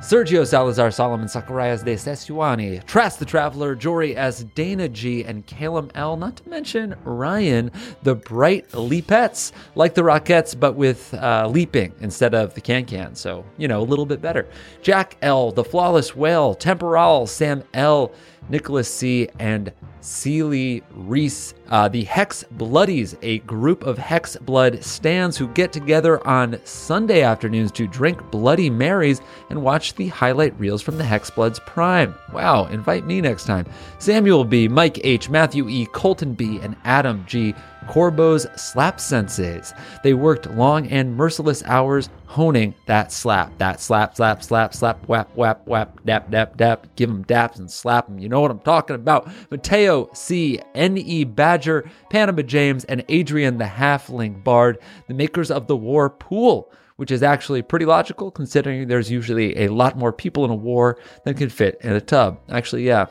Sergio Salazar, Solomon Zacharias de Sesuani, Trask the Traveler, Jory S, Dana G, and Calum L, not to mention Ryan, the Bright Leapettes, like the Rockettes, but with uh, leaping instead of the can can. So, you know, a little bit better. Jack L, the Flawless Whale, Temporal, Sam L, Nicholas C, and Seely Reese. Uh, the Hex Bloodies, a group of Hex Blood stands who get together on Sunday afternoons to drink Bloody Marys and watch the highlight reels from the Hex Bloods Prime. Wow, invite me next time. Samuel B, Mike H, Matthew E, Colton B, and Adam G. Corbeau's slap senseis. They worked long and merciless hours honing that slap. That slap, slap, slap, slap, whap, whap, whap, dap, dap, dap. Give them daps and slap them. You know what I'm talking about. Mateo C, N.E. Badger, Panama James, and Adrian the Halfling Bard, the makers of the War Pool. Which is actually pretty logical considering there's usually a lot more people in a war than can fit in a tub. Actually, yeah,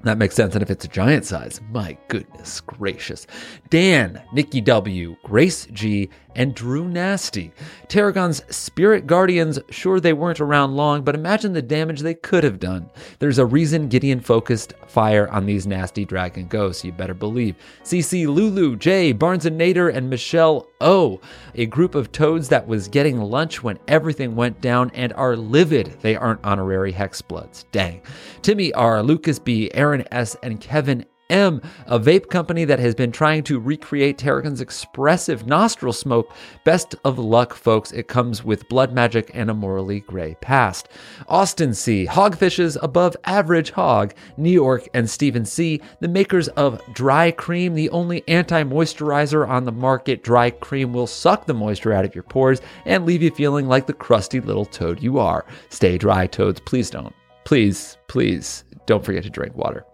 that makes sense. And if it's a giant size, my goodness gracious. Dan, Nikki W, Grace G, and Drew Nasty. Tarragon's spirit guardians, sure they weren't around long, but imagine the damage they could have done. There's a reason Gideon focused fire on these nasty dragon ghosts, you better believe. CC Lulu, Jay, Barnes and Nader, and Michelle O, a group of toads that was getting lunch when everything went down and are livid they aren't honorary Hexbloods. Dang. Timmy R, Lucas B, Aaron S, and Kevin M, a vape company that has been trying to recreate Tarragon's expressive nostril smoke. Best of luck, folks. It comes with blood magic and a morally gray past. Austin C, Hogfish's above average hog. New York and Stephen C, the makers of Dry Cream, the only anti moisturizer on the market. Dry Cream will suck the moisture out of your pores and leave you feeling like the crusty little toad you are. Stay dry, toads. Please don't. Please, please don't forget to drink water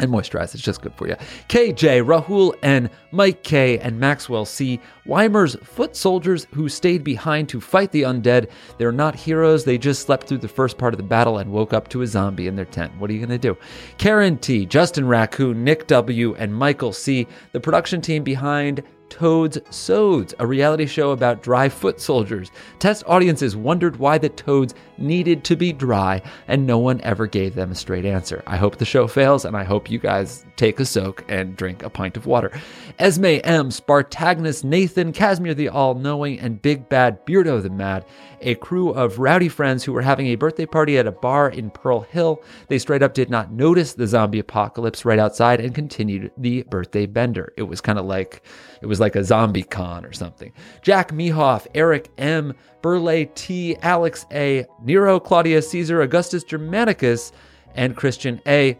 and moisturize. It's just good for you. KJ, Rahul, and Mike K, and Maxwell C. Weimer's foot soldiers who stayed behind to fight the undead. They're not heroes. They just slept through the first part of the battle and woke up to a zombie in their tent. What are you going to do? Karen T, Justin Raccoon, Nick W, and Michael C. The production team behind Toads Sods, a reality show about dry foot soldiers. Test audiences wondered why the toads needed to be dry, and no one ever gave them a straight answer. I hope the show fails, and I hope you guys take a soak and drink a pint of water. Esme M, Spartagnus, Nathan, Casimir the All Knowing, and Big Bad Beardo the Mad, a crew of rowdy friends who were having a birthday party at a bar in Pearl Hill. They straight up did not notice the zombie apocalypse right outside and continued the birthday bender. It was kind of like it was like a zombie con or something. Jack Mehoff, Eric M, Burley T, Alex A, Nero, Claudia Caesar, Augustus Germanicus, and Christian A.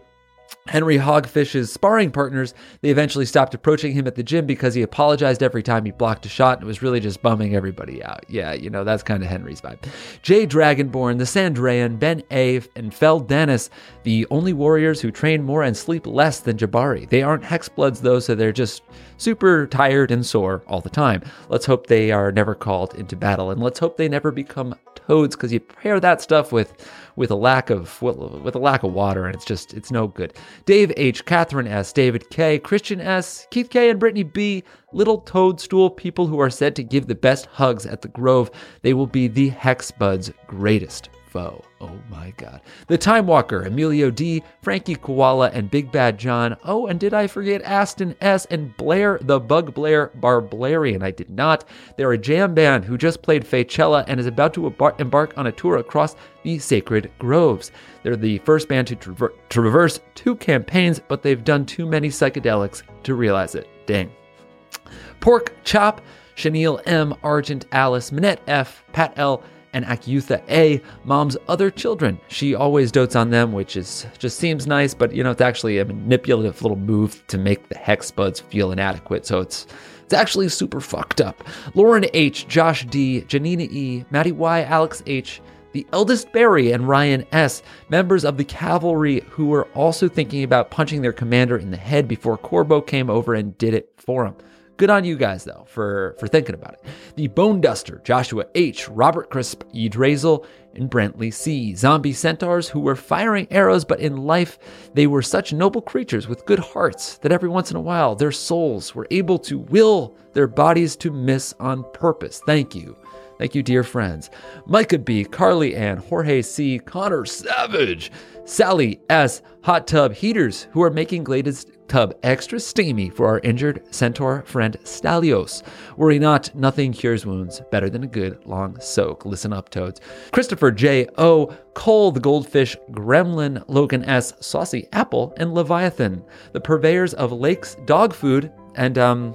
Henry Hogfish's sparring partners, they eventually stopped approaching him at the gym because he apologized every time he blocked a shot and it was really just bumming everybody out. Yeah, you know, that's kind of Henry's vibe. Jay Dragonborn, the Sandrayan, Ben A, and Fel Dennis, the only warriors who train more and sleep less than Jabari. They aren't Hexbloods though, so they're just super tired and sore all the time. Let's hope they are never called into battle and let's hope they never become toads because you pair that stuff with with a lack of with a lack of water and it's just it's no good. Dave H, Catherine S, David K, Christian S, Keith K, and Brittany B, little toadstool people who are said to give the best hugs at the Grove. They will be the Hexbud's greatest Oh my god. The Time Walker, Emilio D, Frankie Koala, and Big Bad John. Oh, and did I forget Aston S and Blair the Bug Blair Barblarian? I did not. They're a jam band who just played Faycella and is about to embark on a tour across the Sacred Groves. They're the first band to traver- traverse two campaigns, but they've done too many psychedelics to realize it. Dang. Pork Chop, Chenille M, Argent Alice, Minette F, Pat L, and Akyutha A, mom's other children. She always dotes on them, which is just seems nice, but you know, it's actually a manipulative little move to make the hex buds feel inadequate. So it's it's actually super fucked up. Lauren H, Josh D, Janina E, Maddie Y, Alex H, the eldest Barry and Ryan S., members of the cavalry who were also thinking about punching their commander in the head before Corbeau came over and did it for him. Good on you guys, though, for, for thinking about it. The Bone Duster, Joshua H., Robert Crisp, E. Drazel, and Brentley C. Zombie centaurs who were firing arrows, but in life they were such noble creatures with good hearts that every once in a while their souls were able to will their bodies to miss on purpose. Thank you. Thank you, dear friends. Micah B., Carly Ann, Jorge C., Connor Savage, Sally S., Hot Tub Heaters, who are making Glada's tub extra steamy for our injured centaur friend Stallios. Worry not, nothing cures wounds better than a good long soak. Listen up, toads. Christopher J. O. Cole the Goldfish, Gremlin, Logan S. Saucy Apple, and Leviathan, the purveyors of lakes dog food and um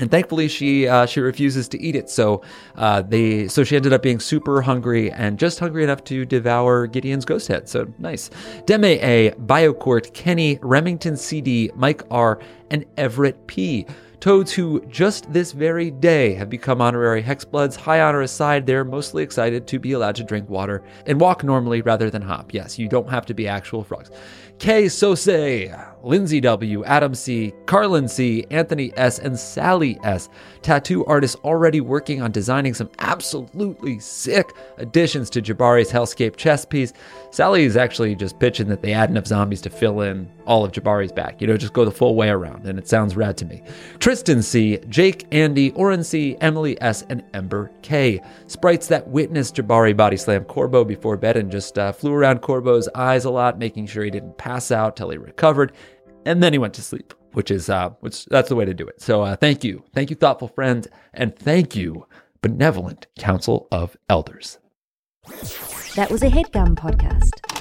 and thankfully she uh, she refuses to eat it. So uh, they so she ended up being super hungry and just hungry enough to devour Gideon's ghost head. So nice. Deme A, Biocourt, Kenny, Remington CD, Mike R, and Everett P. Toads who just this very day have become honorary Hexbloods. High honor aside, they're mostly excited to be allowed to drink water and walk normally rather than hop. Yes, you don't have to be actual frogs. K. Sose, Lindsay W., Adam C., Carlin C., Anthony S., and Sally S. Tattoo artists already working on designing some absolutely sick additions to Jabari's Hellscape chess piece. Sally is actually just pitching that they add enough zombies to fill in all of Jabari's back. You know, just go the full way around, and it sounds rad to me. Tristan C., Jake, Andy, Oren C., Emily S., and Ember K. Sprites that witnessed Jabari body slam Corbeau before bed and just uh, flew around Corbeau's eyes a lot, making sure he didn't pass out till he recovered, and then he went to sleep. Which is, uh, which that's the way to do it. So, uh, thank you, thank you, thoughtful friends, and thank you, benevolent council of elders. That was a headgum podcast.